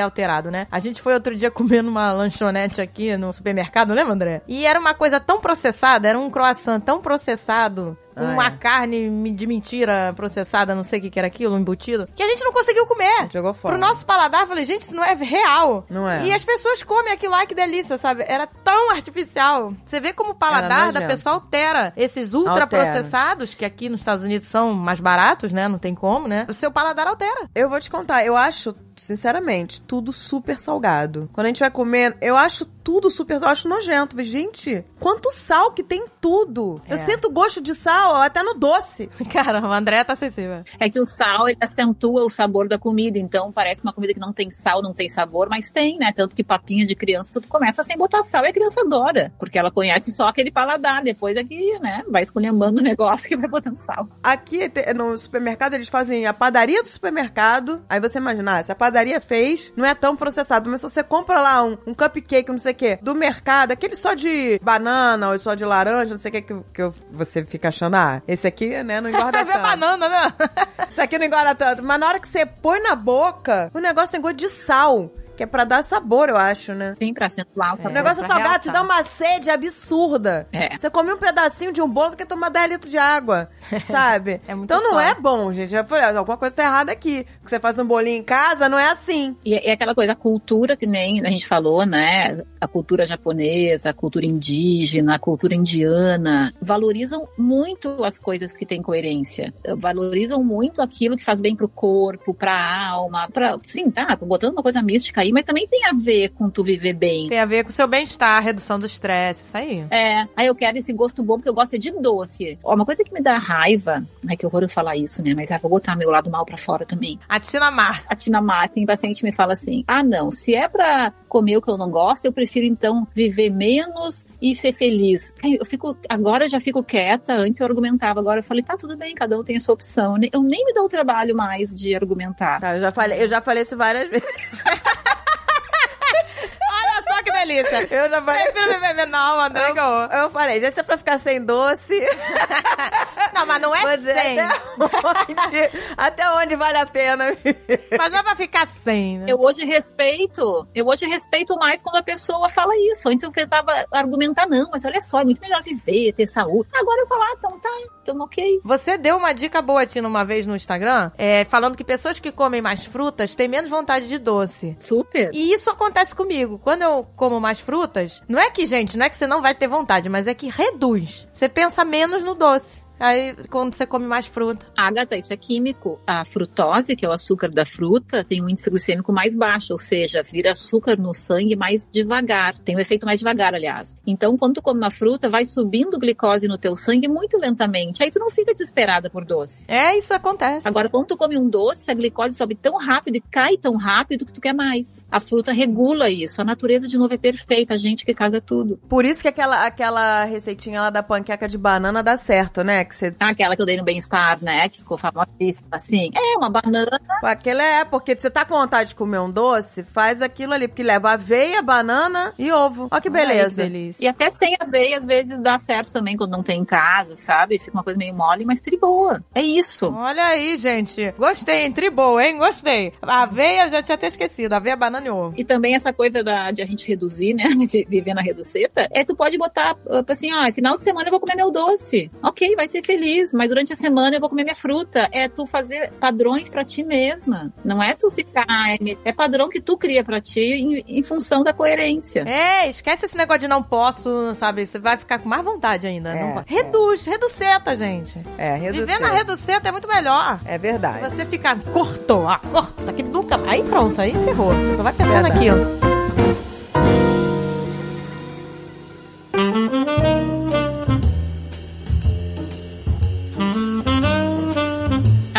alterado, né? A gente foi outro dia comer numa lanchonete aqui no supermercado, lembra, André? E era uma coisa tão processada, era um croissant tão processado, com Ah, uma é. carne de mentira processada, não sei o que que era aquilo, um embutido, que a gente não conseguiu comer. Jogou fora. Pro nosso paladar, eu falei, gente, isso não é real. Não é. E as pessoas comem aquilo lá, que delícia, sabe? Era tão artificial. Você vê como o paladar da pessoa altera. Esses ultraprocessados, que aqui nos Estados Unidos são mais baratos, né? Não tem como, né? O seu paladar altera. Eu vou te contar, eu acho, sinceramente, tudo super salgado. Quando a gente vai comer, eu acho tudo super, eu acho nojento. Falei, Gente, quanto sal que tem tudo. É. Eu sinto gosto de sal até no doce. Caramba, a Andréia tá sensível. É que o sal, ele acentua o sabor da comida. Então, parece uma comida que não tem sal, não tem sabor, mas tem, né? Tanto que papinha de criança, tu começa sem botar sal e a criança adora. Porque ela conhece só aquele paladar. Depois é que, né, vai esculhambando o negócio que vai botando sal. Aqui no supermercado eles fazem a padaria do supermercado. Aí você imagina, ah, se a padaria fez, não é tão processado. Mas se você compra lá um, um cupcake, não sei o quê, do mercado, aquele só de banana ou só de laranja, não sei o que, que, que você fica achando, ah, esse aqui, né, não engorda ver tanto. banana, né? Isso aqui não engorda tanto. Mas na hora que você põe na boca, o negócio tem gosto de sal. Que é pra dar sabor, eu acho, né? Sim, pra acentuar o sabor. O negócio é salgado, te dá uma sede absurda. É. Você come um pedacinho de um bolo que tomar 10 litros de água, sabe? É muito então não é bom, gente. Já falei, alguma coisa tá errada aqui. Que você faz um bolinho em casa, não é assim. E é aquela coisa, a cultura que nem a gente falou, né? A cultura japonesa, a cultura indígena, a cultura indiana, valorizam muito as coisas que têm coerência. Valorizam muito aquilo que faz bem pro corpo, pra alma, pra... Sim, tá, tô botando uma coisa mística aí, mas também tem a ver com tu viver bem. Tem a ver com o seu bem-estar, redução do estresse, isso aí. É, aí eu quero esse gosto bom porque eu gosto é de doce. Ó, uma coisa que me dá raiva, ai que horror eu falar isso, né? Mas ah, vou botar meu lado mal pra fora também. A Tina Mar. A Tina Martin, paciente me fala assim: ah, não, se é pra comer o que eu não gosto, eu prefiro então viver menos e ser feliz. Aí Eu fico, agora eu já fico quieta, antes eu argumentava, agora eu falei, tá tudo bem, cada um tem a sua opção. Eu nem me dou o trabalho mais de argumentar. Tá, eu já falei, eu já falei isso várias vezes. Delícia. Eu já falei. Prefiro beber não, André ganhou. Eu falei, já se é pra ficar sem doce. Não, mas não é Mas é sem. até onde, até onde vale a pena. Mas não é pra ficar sem, né? Eu hoje respeito, eu hoje respeito mais quando a pessoa fala isso. Antes eu tentava argumentar, não, mas olha só, é muito melhor viver, ter saúde. Agora eu falo, ah, então tá, então ok. Você deu uma dica boa, Tina, uma vez no Instagram, é, falando que pessoas que comem mais frutas têm menos vontade de doce. Super. E isso acontece comigo. Quando eu como mais frutas, não é que, gente, não é que você não vai ter vontade, mas é que reduz. Você pensa menos no doce. Aí, quando você come mais fruta. Agatha, isso é químico. A frutose, que é o açúcar da fruta, tem um índice glicêmico mais baixo, ou seja, vira açúcar no sangue mais devagar. Tem um efeito mais devagar, aliás. Então, quando tu come uma fruta, vai subindo glicose no teu sangue muito lentamente. Aí tu não fica desesperada por doce. É, isso acontece. Agora, quando tu come um doce, a glicose sobe tão rápido e cai tão rápido que tu quer mais. A fruta regula isso. A natureza, de novo, é perfeita. A gente que caga tudo. Por isso que aquela, aquela receitinha lá da panqueca de banana dá certo, né? Que você. Aquela que eu dei no bem-estar, né? Que ficou famosíssima, assim. É, uma banana. Aquela é, porque você tá com vontade de comer um doce, faz aquilo ali, porque leva aveia, banana e ovo. Ó que beleza. Ai, que delícia. E até sem aveia, às vezes dá certo também quando não tem em casa, sabe? Fica uma coisa meio mole, mas tri boa. É isso. Olha aí, gente. Gostei, hein? Tribou, hein? Gostei. Aveia eu já tinha até esquecido. Aveia, banana e ovo. E também essa coisa da, de a gente reduzir, né? Viver na reduceta. É tu pode botar, uh, assim, ó, final de semana eu vou comer meu doce. Ok, vai ser feliz, mas durante a semana eu vou comer minha fruta. É tu fazer padrões pra ti mesma. Não é tu ficar. É padrão que tu cria pra ti em, em função da coerência. É, esquece esse negócio de não posso, sabe? Você vai ficar com mais vontade ainda. É, Não vai- Reduz, reduceta, gente. É, reduzir. Viver na reduceta é muito melhor. É verdade. Você ficar, cortou, ah, corta, isso aqui nunca. Aí pronto, aí ferrou. Você só vai pensar Verdade. naquilo.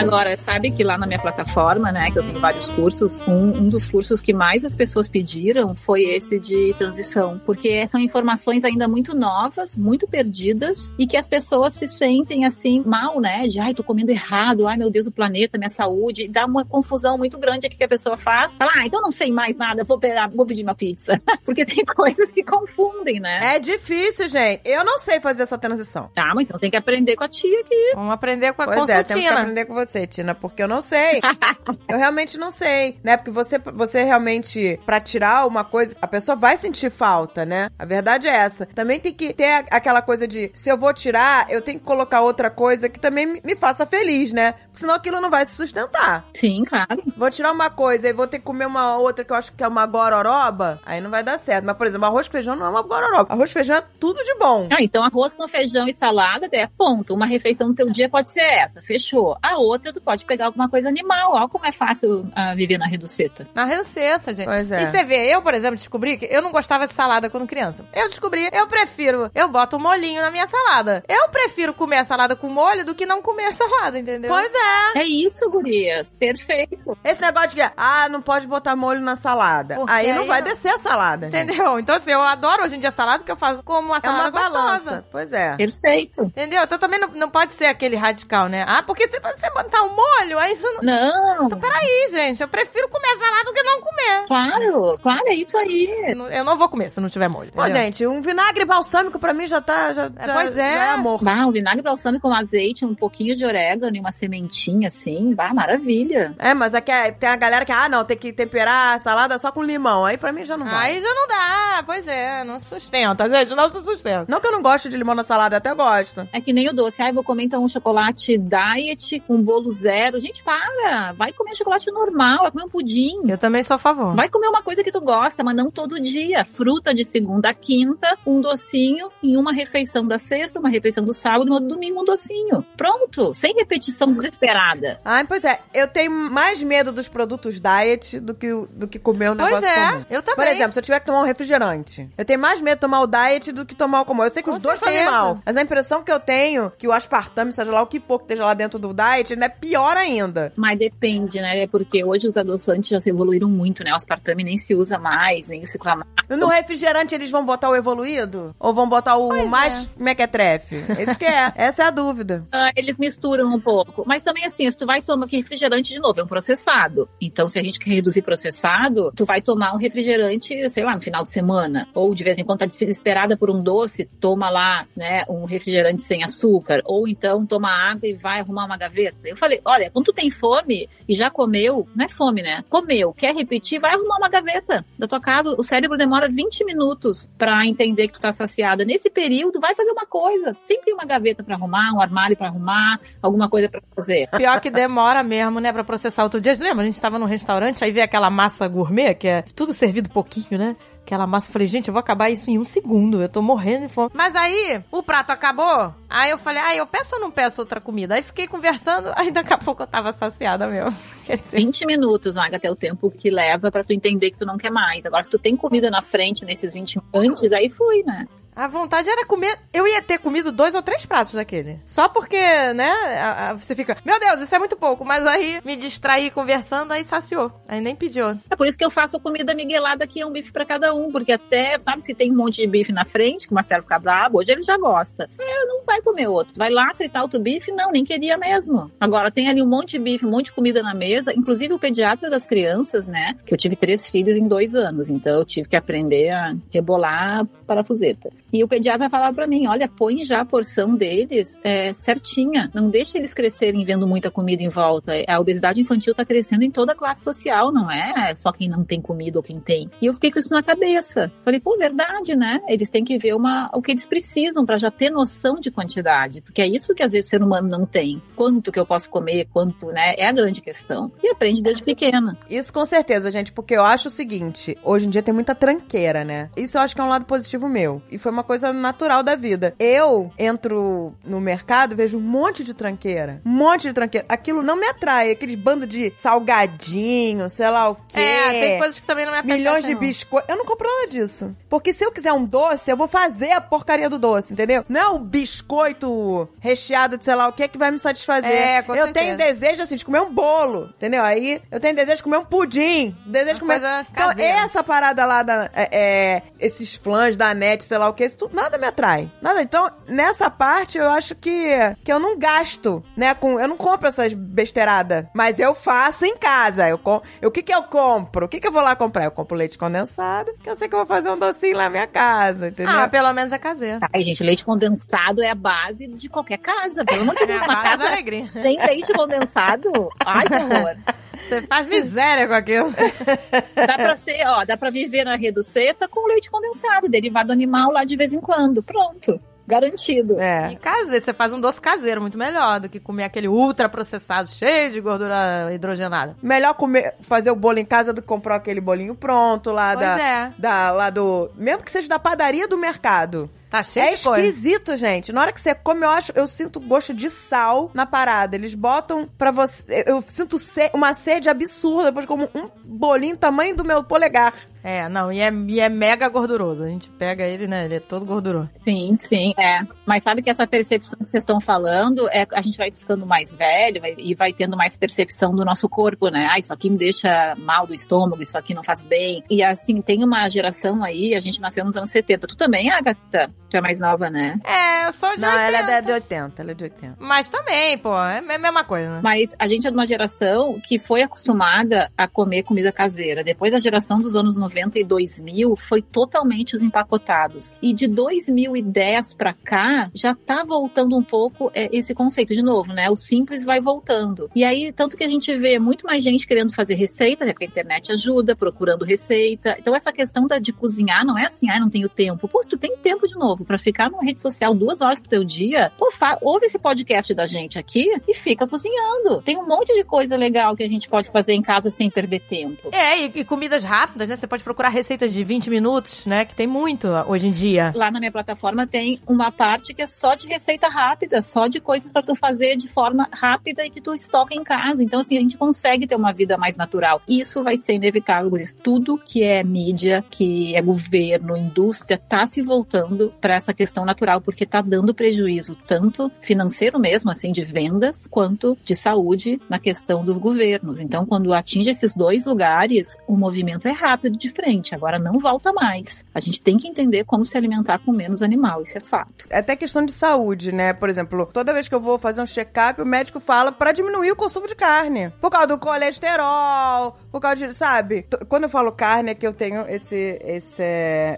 Agora, sabe que lá na minha plataforma, né, que eu tenho vários cursos, um, um dos cursos que mais as pessoas pediram foi esse de transição, porque são informações ainda muito novas, muito perdidas e que as pessoas se sentem assim mal, né, de ai, tô comendo errado, ai meu Deus, o planeta, minha saúde, e dá uma confusão muito grande aqui que a pessoa faz. Fala, ah, então não sei mais nada, vou, pegar, vou pedir uma pizza, porque tem coisas que confundem, né? É difícil, gente. Eu não sei fazer essa transição. Tá, mas então tem que aprender com a tia aqui. Vamos aprender com a Pois é, temos que consultina. aprender com você, Tina, porque eu não sei. eu realmente não sei, né? Porque você, você realmente, pra tirar uma coisa, a pessoa vai sentir falta, né? A verdade é essa. Também tem que ter aquela coisa de, se eu vou tirar, eu tenho que colocar outra coisa que também me, me faça feliz, né? Porque senão aquilo não vai se sustentar. Sim, claro. Vou tirar uma coisa e vou ter que comer uma outra que eu acho que é uma gororoba, aí não vai dar certo. Mas, por exemplo, arroz com feijão não é uma gororoba. Arroz com feijão é tudo de bom. Ah, então arroz com feijão e salada é ponto. Uma refeição no teu dia pode ser essa, fechou. A outra, tu pode pegar alguma coisa animal. Olha como é fácil ah, viver na reduceta. Na receita, gente. Pois é. E você vê, eu, por exemplo, descobri que eu não gostava de salada quando criança. Eu descobri, eu prefiro, eu boto um molhinho na minha salada. Eu prefiro comer a salada com molho do que não comer a salada, entendeu? Pois é. É isso, gurias. Perfeito. Esse negócio de que, ah, não pode botar molho na salada. Porque Aí não aí vai não- descer a salada. gente. Entendeu? Então, assim, eu adoro hoje em dia salada porque eu faço como uma É salada uma balança. gostosa. Pois é. Perfeito. Entendeu? Então também não, não pode ser aquele radical, né? Ah, porque se você botar um molho, aí isso não. Não, Peraí, gente, eu prefiro comer salada do que não comer. claro, claro, é isso aí. Eu não- Eu vou comer se não tiver molho. Pô, entendeu? gente, um vinagre balsâmico pra mim já tá. Já, É, já, pois é. já amor. Bah, um vinagre balsâmico com azeite, um pouquinho de orégano e uma sementinha assim. Bah, maravilha. É, mas aqui é- tem a galera que, ah, não, tem que temperar a salada só com limão. Aí pra mim já não vai. Aí já não dá, pois é, não sustenta, gente, não se sustenta. Não que eu não gosto de limão na salada, eu até gosto. É que nem o doce. Ai, vou comer então um chocolate diet com bolo zero. Gente, para. Vai comer chocolate normal, vai comer um pudim. Eu também sou a favor. Vai comer uma coisa que tu gosta, mas não todo dia. Fruta de segunda a quinta, um docinho em uma refeição da sexta, uma refeição do sábado, no domingo um docinho. Pronto, sem repetição desesperada. Ai, pois é, eu tenho mais medo dos produtos diet do que, do que comer um Pois negócio é, comum. eu também. Por exemplo, se eu tiver que tomar um refrigerante, eu tenho mais medo de tomar o diet do que tomar o comum. Eu sei que Com os dois fazem certeza. mal. Mas a impressão que eu tenho que o aspartame, seja lá o que for que esteja lá dentro do diet, ainda é pior ainda. Mas depende, né? Porque hoje os adoçantes já se evoluíram muito, né? O aspartame nem se usa mais, nem o ciclamato. No refrigerante eles vão botar o evoluído? Ou vão botar o Pois mais mequetrefe? Esse que é. Essa é a dúvida. Ah, eles misturam um pouco. Mas também assim, se tu vai tomar que refrigerante de novo, é um processado. Então, se a gente quer reduzir processado, tu vai tomar um refrigerante, sei lá, no final de semana. Ou de vez em quando tá desesperada por um doce, toma lá, né, um refrigerante sem açúcar. Ou então toma água e vai arrumar uma gaveta. Eu falei, olha, quando tu tem fome e já comeu, não é fome, né? Comeu, quer repetir, vai arrumar uma gaveta da tua casa. O cérebro demora 20 minutos pra entender que tu tá saciada. Nesse período, vai fazer uma coisa. Sempre tem uma gaveta pra arrumar, um armário pra arrumar, alguma coisa pra fazer. Pior que demora mesmo, né, pra processar. Outro dia, lembra? A gente tava num restaurante, aí veio aquela massa gourmet, que é tudo servido pouquinho, né? Aquela massa, eu falei, gente, eu vou acabar isso em um segundo, eu tô morrendo de fome. Mas aí, o prato acabou, aí eu falei, ah, eu peço ou não peço outra comida? Aí fiquei conversando, aí daqui a pouco eu tava saciada mesmo. Quer dizer, 20 minutos, Naga, até o tempo que leva pra tu entender que tu não quer mais. Agora, se tu tem comida na frente nesses 20 antes, aí foi, né? A vontade era comer. Eu ia ter comido dois ou três pratos daquele. Só porque, né, a- a- você fica, meu Deus, isso é muito pouco. Mas aí me distraí conversando, aí saciou. Aí nem pediu. É por isso que eu faço comida miguelada que é um bife pra cada um, porque até, sabe, se tem um monte de bife na frente, que o Marcelo fica brabo, hoje ele já gosta. É, não vai comer outro. Vai lá fritar outro bife? Não, nem queria mesmo. Agora, tem ali um monte de bife, um monte de comida na mesa, inclusive o pediatra das crianças, né, que eu tive três filhos em dois anos, então eu tive que aprender a rebolar parafuseta. E o pediatra falava pra mim, olha, põe já a porção deles é, certinha, não deixa eles crescerem vendo muita comida em volta. A obesidade infantil tá crescendo em toda a classe social, não é só quem não tem comida ou quem tem. E eu fiquei com isso na cabeça. Falei, pô, verdade, né? Eles têm que ver uma, o que eles precisam pra já ter noção de quantidade, porque é isso que às vezes o ser humano não tem. Quanto que eu posso comer, quanto, né? É a grande questão. E aprende desde pequena. Isso com certeza, gente, porque eu acho o seguinte: hoje em dia tem muita tranqueira, né? Isso eu acho que é um lado positivo meu. E foi uma coisa natural da vida. Eu entro no mercado, vejo um monte de tranqueira. Um monte de tranqueira. Aquilo não me atrai. Aqueles bando de salgadinho, sei lá o quê. É, tem coisas que também não me apetecem. Milhões de biscoitos. Eu não compro nada disso. Porque se eu quiser um doce, eu vou fazer a porcaria do doce, entendeu? Não é o biscoito recheado de sei lá o que que vai me satisfazer. É, com eu certeza. tenho desejo, assim, de comer um bolo, entendeu? Aí eu tenho desejo de comer um pudim. Desejo de Uma comer. coisa Então, caseira. essa parada lá da. É, é, esses flãs da net, sei lá o que, isso tudo, nada me atrai. Nada. Então, nessa parte, eu acho que, que eu não gasto, né? Com, eu não compro essas besteiradas. Mas eu faço em casa. Eu, com, eu, o que que eu compro? O que que eu vou lá comprar? Eu compro leite condensado, que eu sei que eu vou fazer um docinho lá na minha casa, entendeu? Ah, pelo menos é caseiro. Ai, gente, leite condensado é a base de qualquer casa. Pelo amor de É Deus, uma casa alegria. sem leite condensado? Ai, que horror. Você faz miséria com aquilo. Dá pra ser, ó, dá pra viver na reduceta com leite condensado, derivado animal lá de vez em quando. Pronto. Garantido. É. E caseiro, você faz um doce caseiro muito melhor do que comer aquele ultra processado cheio de gordura hidrogenada. Melhor comer, fazer o bolo em casa do que comprar aquele bolinho pronto lá Pois da, é. da. Lá do. Mesmo que seja da padaria do mercado. Tá cheio É de coisa. esquisito, gente. Na hora que você come, eu acho, eu sinto gosto de sal na parada. Eles botam pra você. Eu sinto se- uma sede absurda depois como um bolinho tamanho do meu polegar. É, não, e é, e é mega gorduroso. A gente pega ele, né? Ele é todo gorduroso. Sim, sim, é. Mas sabe que essa percepção que vocês estão falando, é a gente vai ficando mais velho vai- e vai tendo mais percepção do nosso corpo, né? Ah, isso aqui me deixa mal do estômago, isso aqui não faz bem. E assim, tem uma geração aí, a gente nasceu nos anos 70. Tu também, Agatha? Tu é mais nova, né? É, eu sou de Não, ela é 80. da- de 80, ela é de 80. Mas também, pô, é a mesma coisa, né? Mas a gente é de uma geração que foi acostumada a comer comida caseira. Depois da geração dos anos 90 e 2000, foi totalmente os empacotados. E de 2010 pra cá, já tá voltando um pouco é, esse conceito. De novo, né? O simples vai voltando. E aí, tanto que a gente vê muito mais gente querendo fazer receita, né? Porque a internet ajuda, procurando receita. Então, essa questão da, de cozinhar não é assim, ah, não tenho tempo. Pô, se tu tem tempo de novo, tempo para ficar numa rede social duas horas pro teu dia, pô, ouve esse podcast da gente aqui e fica cozinhando. Tem um monte de coisa legal que a gente pode fazer em casa sem perder tempo. É, e, e comidas rápidas, né? Você pode procurar receitas de 20 minutos, né? Que tem muito hoje em dia. Lá na minha plataforma tem uma parte que é só de receita rápida, só de coisas para tu fazer de forma rápida e que tu estoca em casa. Então, assim, a gente consegue ter uma vida mais natural. Isso vai ser inevitável, isso. Tudo que é mídia, que é governo, indústria, tá se voltando para essa questão natural, porque tá dando prejuízo tanto financeiro mesmo, assim, de vendas, quanto de saúde na questão dos governos. Então, quando atinge esses dois lugares, o movimento é rápido de frente. Agora não volta mais. A gente tem que entender como se alimentar com menos animal, isso é fato. É até questão de saúde, né? Por exemplo, toda vez que eu vou fazer um check-up, o médico fala para diminuir o consumo de carne. Por causa do colesterol, por causa de, sabe? Quando eu falo carne é que eu tenho esse, esse,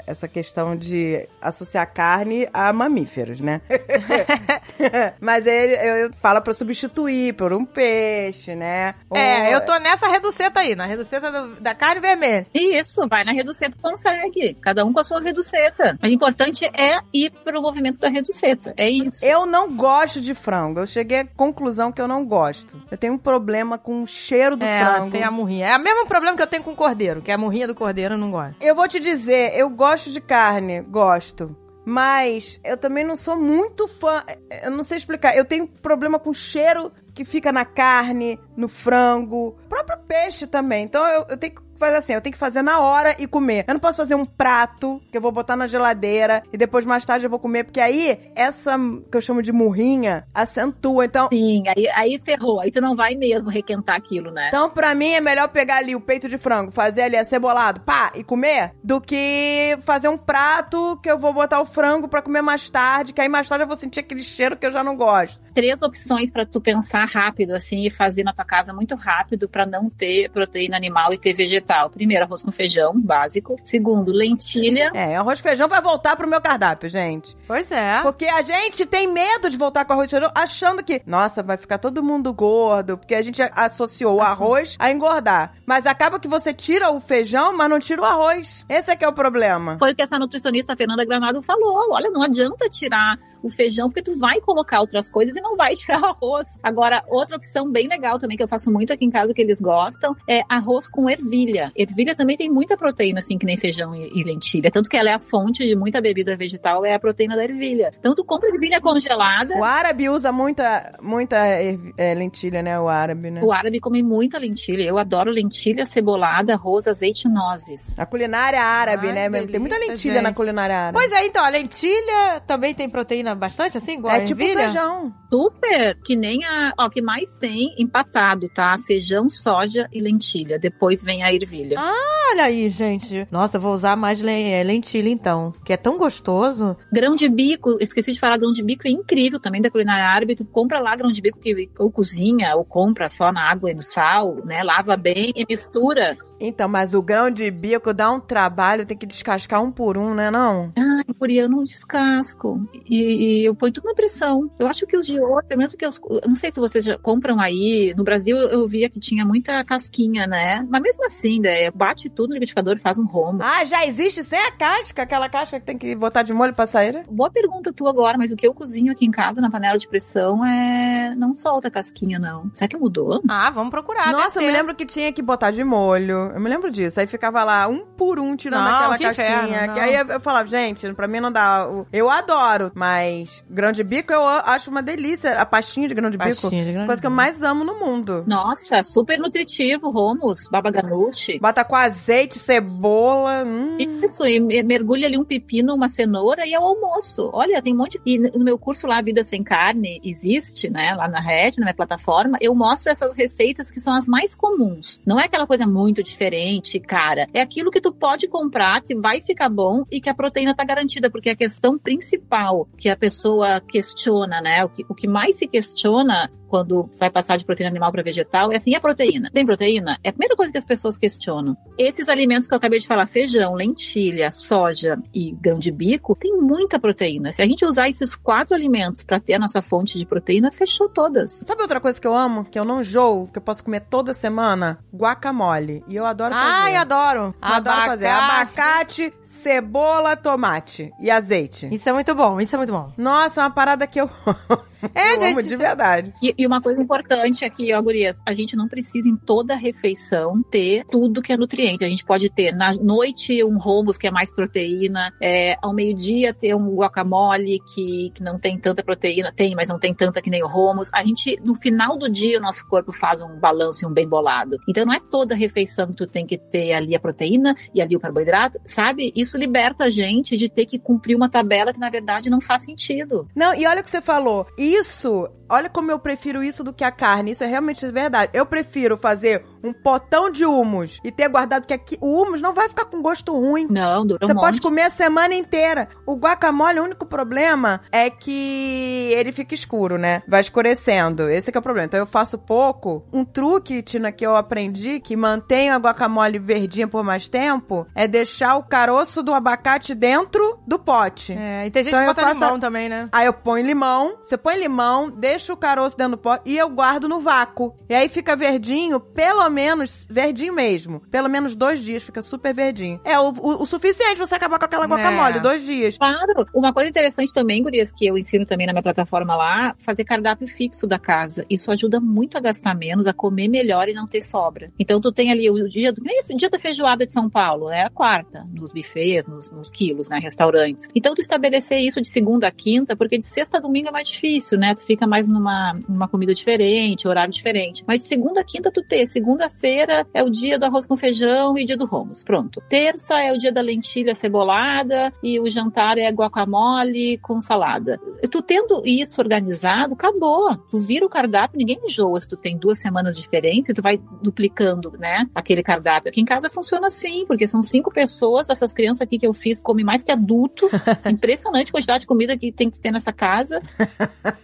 essa questão de associar carne a mamíferos, né? Mas ele eu fala para substituir por um peixe, né? É, eu tô nessa reduceta aí, na reduceta do, da carne vermelha. Isso, vai na reduceta, consegue. Cada um com a sua reduceta. O importante é ir pro movimento da reduceta. É isso. Eu não gosto de frango. Eu cheguei à conclusão que eu não gosto. Eu tenho um problema com o cheiro do é, frango. tem a murrinha. É o mesmo problema que eu tenho com o cordeiro, que é a murrinha do cordeiro eu não gosto. Eu vou te dizer, eu gosto de carne, gosto. Mas eu também não sou muito fã. Eu não sei explicar. Eu tenho problema com cheiro que fica na carne, no frango, próprio peixe também. Então eu, eu tenho que fazer assim, eu tenho que fazer na hora e comer. Eu não posso fazer um prato que eu vou botar na geladeira e depois mais tarde eu vou comer, porque aí essa que eu chamo de murrinha acentua. Então, sim, aí, aí ferrou. Aí tu não vai mesmo requentar aquilo, né? Então, pra mim é melhor pegar ali o peito de frango, fazer ali acebolado, pá, e comer, do que fazer um prato que eu vou botar o frango para comer mais tarde, que aí mais tarde eu vou sentir aquele cheiro que eu já não gosto. Três opções para tu pensar rápido assim e fazer na tua casa muito rápido para não ter proteína animal e ter vegetal. Primeiro, arroz com feijão, básico. Segundo, lentilha. É, arroz com feijão vai voltar pro meu cardápio, gente. Pois é. Porque a gente tem medo de voltar com arroz com feijão, achando que, nossa, vai ficar todo mundo gordo, porque a gente associou o arroz a engordar. Mas acaba que você tira o feijão, mas não tira o arroz. Esse é que é o problema. Foi o que essa nutricionista Fernanda Granado falou. Olha, não adianta tirar o feijão, porque tu vai colocar outras coisas e não vai tirar o arroz. Agora, outra opção bem legal também, que eu faço muito aqui em casa, que eles gostam, é arroz com ervilha. Ervilha também tem muita proteína, assim, que nem feijão e, e lentilha. Tanto que ela é a fonte de muita bebida vegetal, é a proteína da ervilha. Então, tu compra ervilha congelada. O árabe usa muita, muita é, lentilha, né? O árabe, né? O árabe come muita lentilha. Eu adoro lentilha, cebolada, arroz, azeite e nozes. A culinária árabe, Ai, né? Delícia, tem muita lentilha gente. na culinária árabe. Pois é, então, a lentilha também tem proteína bastante, assim, igual é a tipo ervilha? feijão. Super, que nem a... Ó, que mais tem empatado, tá? Feijão, soja e lentilha. Depois vem a ervilha. Ah, olha aí, gente. Nossa, eu vou usar mais é, lentilha, então. Que é tão gostoso. Grão de bico, esqueci de falar, grão de bico é incrível também da culinária árabe. Tu compra lá grão de bico que ou cozinha, ou compra só na água e no sal, né? Lava bem e mistura. Então, mas o grão de bico dá um trabalho, tem que descascar um por um, né não? Ah, por eu não descasco. E, e, eu ponho tudo na pressão. Eu acho que os de ouro, pelo menos que eu, eu não sei se vocês já compram aí, no Brasil eu via que tinha muita casquinha, né? Mas mesmo assim, né, bate tudo no liquidificador e faz um rombo. Ah, já existe sem a casca, aquela casca que tem que botar de molho pra sair? Boa pergunta tu agora, mas o que eu cozinho aqui em casa na panela de pressão é não solta casquinha não. Será que mudou? Ah, vamos procurar. Nossa, eu me lembro que tinha que botar de molho. Eu me lembro disso. Aí ficava lá um por um tirando não, aquela casquinha. Inferno, que aí eu falava, gente, pra mim não dá. Eu adoro, mas grão de bico eu acho uma delícia. A pastinha de grão de bico. De grão coisa que eu mais amo no mundo. Nossa, super nutritivo, Romos, baba ganoush. Bota com azeite, cebola. Hum. Isso, e mergulha ali um pepino, uma cenoura e é o almoço. Olha, tem um monte. E no meu curso lá, Vida Sem Carne, existe, né? Lá na Red, na minha plataforma, eu mostro essas receitas que são as mais comuns. Não é aquela coisa muito diferente, cara. É aquilo que tu pode comprar, que vai ficar bom e que a proteína tá garantida, porque a questão principal que a pessoa questiona, né? O que, o que mais se questiona quando vai passar de proteína animal para vegetal, é assim, a proteína? Tem proteína? É a primeira coisa que as pessoas questionam. Esses alimentos que eu acabei de falar, feijão, lentilha, soja e grão de bico, tem muita proteína. Se a gente usar esses quatro alimentos para ter a nossa fonte de proteína, fechou todas. Sabe outra coisa que eu amo, que eu não enjoo, que eu posso comer toda semana? Guacamole. E eu adoro fazer. Ai, adoro. Eu adoro fazer abacate, cebola, tomate. tomate e azeite. Isso é muito bom, isso é muito bom. Nossa, é uma parada que eu É, eu gente. amo de isso- verdade. E, e uma coisa importante aqui, ó, gurias, a gente não precisa em toda refeição ter tudo que é nutriente. A gente pode ter na noite um hummus que é mais proteína, é, ao meio-dia ter um guacamole que, que não tem tanta proteína, tem, mas não tem tanta que nem o hummus. A gente, no final do dia, o nosso corpo faz um balanço e um bem bolado. Então não é toda refeição que tu tem que ter ali a proteína e ali o carboidrato, sabe? Isso liberta a gente de ter que cumprir uma tabela que na verdade não faz sentido. Não, e olha o que você falou. Isso, olha como eu prefiro isso do que a carne. Isso é realmente verdade. Eu prefiro fazer um potão de humus e ter guardado, porque aqui o humus não vai ficar com gosto ruim. Não, dura um Você monte. pode comer a semana inteira. O guacamole, o único problema é que ele fica escuro, né? Vai escurecendo. Esse que é o problema. Então eu faço pouco. Um truque, Tina, que eu aprendi, que mantém a guacamole verdinha por mais tempo, é deixar o caroço do abacate dentro do pote. É, e tem gente Então que eu bota faço limão também, né? Aí eu ponho limão, você põe limão, deixa o caroço dentro do pote e eu guardo no vácuo. E aí fica verdinho, pelo menos, verdinho mesmo. Pelo menos dois dias, fica super verdinho. É o, o, o suficiente pra você acabar com aquela guacamole, É. dois dias. Claro. Uma coisa interessante também, Gurias, que eu ensino também na minha plataforma lá, fazer cardápio fixo da casa. Isso ajuda muito a gastar menos, a comer melhor e não ter sobra. Então tu tem ali o dia do, nem dia da feijoada de São Paulo, é a quarta, nos buffets, nos, nos quilos, né, restaurantes. Então tu estabelecer isso de segunda a quinta, porque de sexta a domingo é mais difícil, né? Tu fica mais numa, numa comida diferente, horário diferente. Mas de segunda a quinta tu ter, segunda-feira é o dia do arroz com feijão e dia do romos, pronto. Terça é o dia da lentilha cebolada e o jantar é guacamole com salada. Tu tendo isso organizado, acabou. Tu vira o cardápio, ninguém enjoa se tu tem duas semanas diferentes e tu vai duplicando, né, aquele cardápio. Aqui em casa funciona assim, porque são cinco pessoas, essas crianças aqui que eu fiz comem mais que adulto. Impressionante a quantidade de comida que tem que ter nessa casa.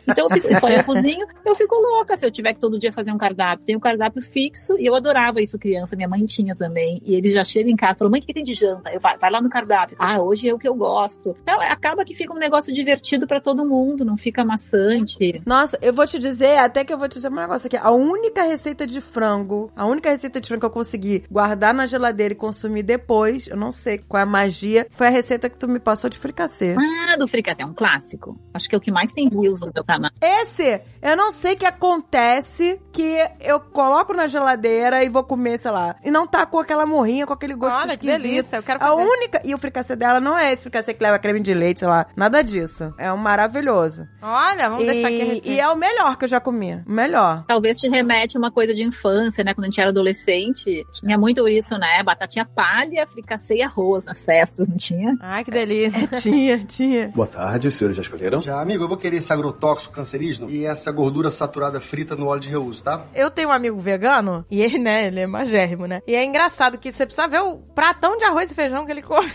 Então eu fico, só eu cozinho, eu fico louca se eu tiver que todo dia fazer um cardápio. Tem um cardápio fixo e eu adorava isso criança, minha mãe tinha também. E eles já chegam em casa, falam, mãe, o que tem de janta? Eu vai, vai lá no cardápio. Ah, hoje é o que eu gosto. Então, acaba que fica um negócio divertido pra todo mundo, não fica maçante. Nossa, eu vou te dizer, até que eu vou te dizer um negócio aqui. A única receita de frango, a única receita de frango que eu consegui guardar na geladeira e consumir depois, eu não sei qual é a magia, foi a receita que tu me passou de fricassê. Ah, do fricassé, é um clássico. Acho que é o que mais tem views no canal. Esse, eu não sei o que acontece que eu coloco na geladeira e vou comer, sei lá, e não tá com aquela morrinha, com aquele gosto Olha, que delícia, eu quero A fazer. única, e o fricassê dela não é esse fricassê que leva creme de leite, sei lá, nada disso. É um maravilhoso. Olha, vamos deixar aqui a E, receita. e é o melhor que eu já comi. O melhor. Talvez te remete a uma coisa de infância, né? Quando a gente era adolescente, tinha muito isso, né? Batatinha palha, fricassê e arroz nas festas, não tinha? Ai, que delícia. tinha, tinha. Boa tarde, os senhores já escolheram? Já, amigo, eu vou querer esse agrotóxico cancerígeno e essa gordura saturada frita no óleo de reuso, tá? Eu tenho um amigo vegano, e ele, né, ele é magérrimo, né? E é engraçado que você precisa ver o pratão de arroz e feijão que ele come.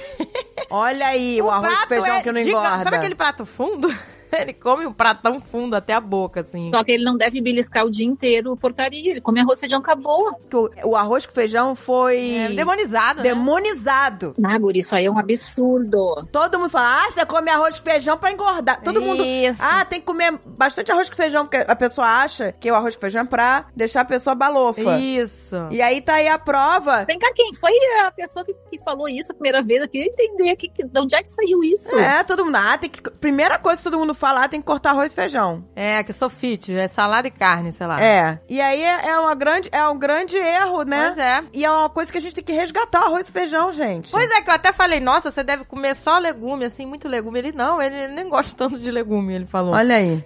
Olha aí, o, arroz e feijão é que não giga- engorda. Sabe aquele prato fundo? Ele come um pratão fundo até a boca, assim. Só que ele não deve beliscar o dia inteiro porcaria. Ele come arroz, feijão, acabou. O, o arroz com feijão foi É, demonizado, né? demonizado. Ah, guri, isso aí é um absurdo. Todo mundo fala, ah, você come arroz com feijão pra engordar. Todo mundo, Isso. ah, tem que comer bastante arroz com feijão, porque a pessoa acha que o arroz com feijão é pra deixar a pessoa balofa. Isso. E aí tá aí a prova. Vem cá, quem foi a pessoa que, que falou isso a primeira vez? Eu queria entender que, que, de onde é que saiu isso. É, todo mundo, ah, tem que, primeira coisa que todo mundo fala, ah, tem que cortar arroz e feijão. É, que sou fit, é salada e carne, sei lá. É. E aí é, é uma grande, é um grande erro, né? Pois é. E é uma coisa que a gente tem que resgatar, o arroz e feijão, gente. Pois é, que eu até falei, nossa, você deve comer só legume, assim, muito legume. Ele não, ele nem gosta tanto de legume, ele falou. Olha aí.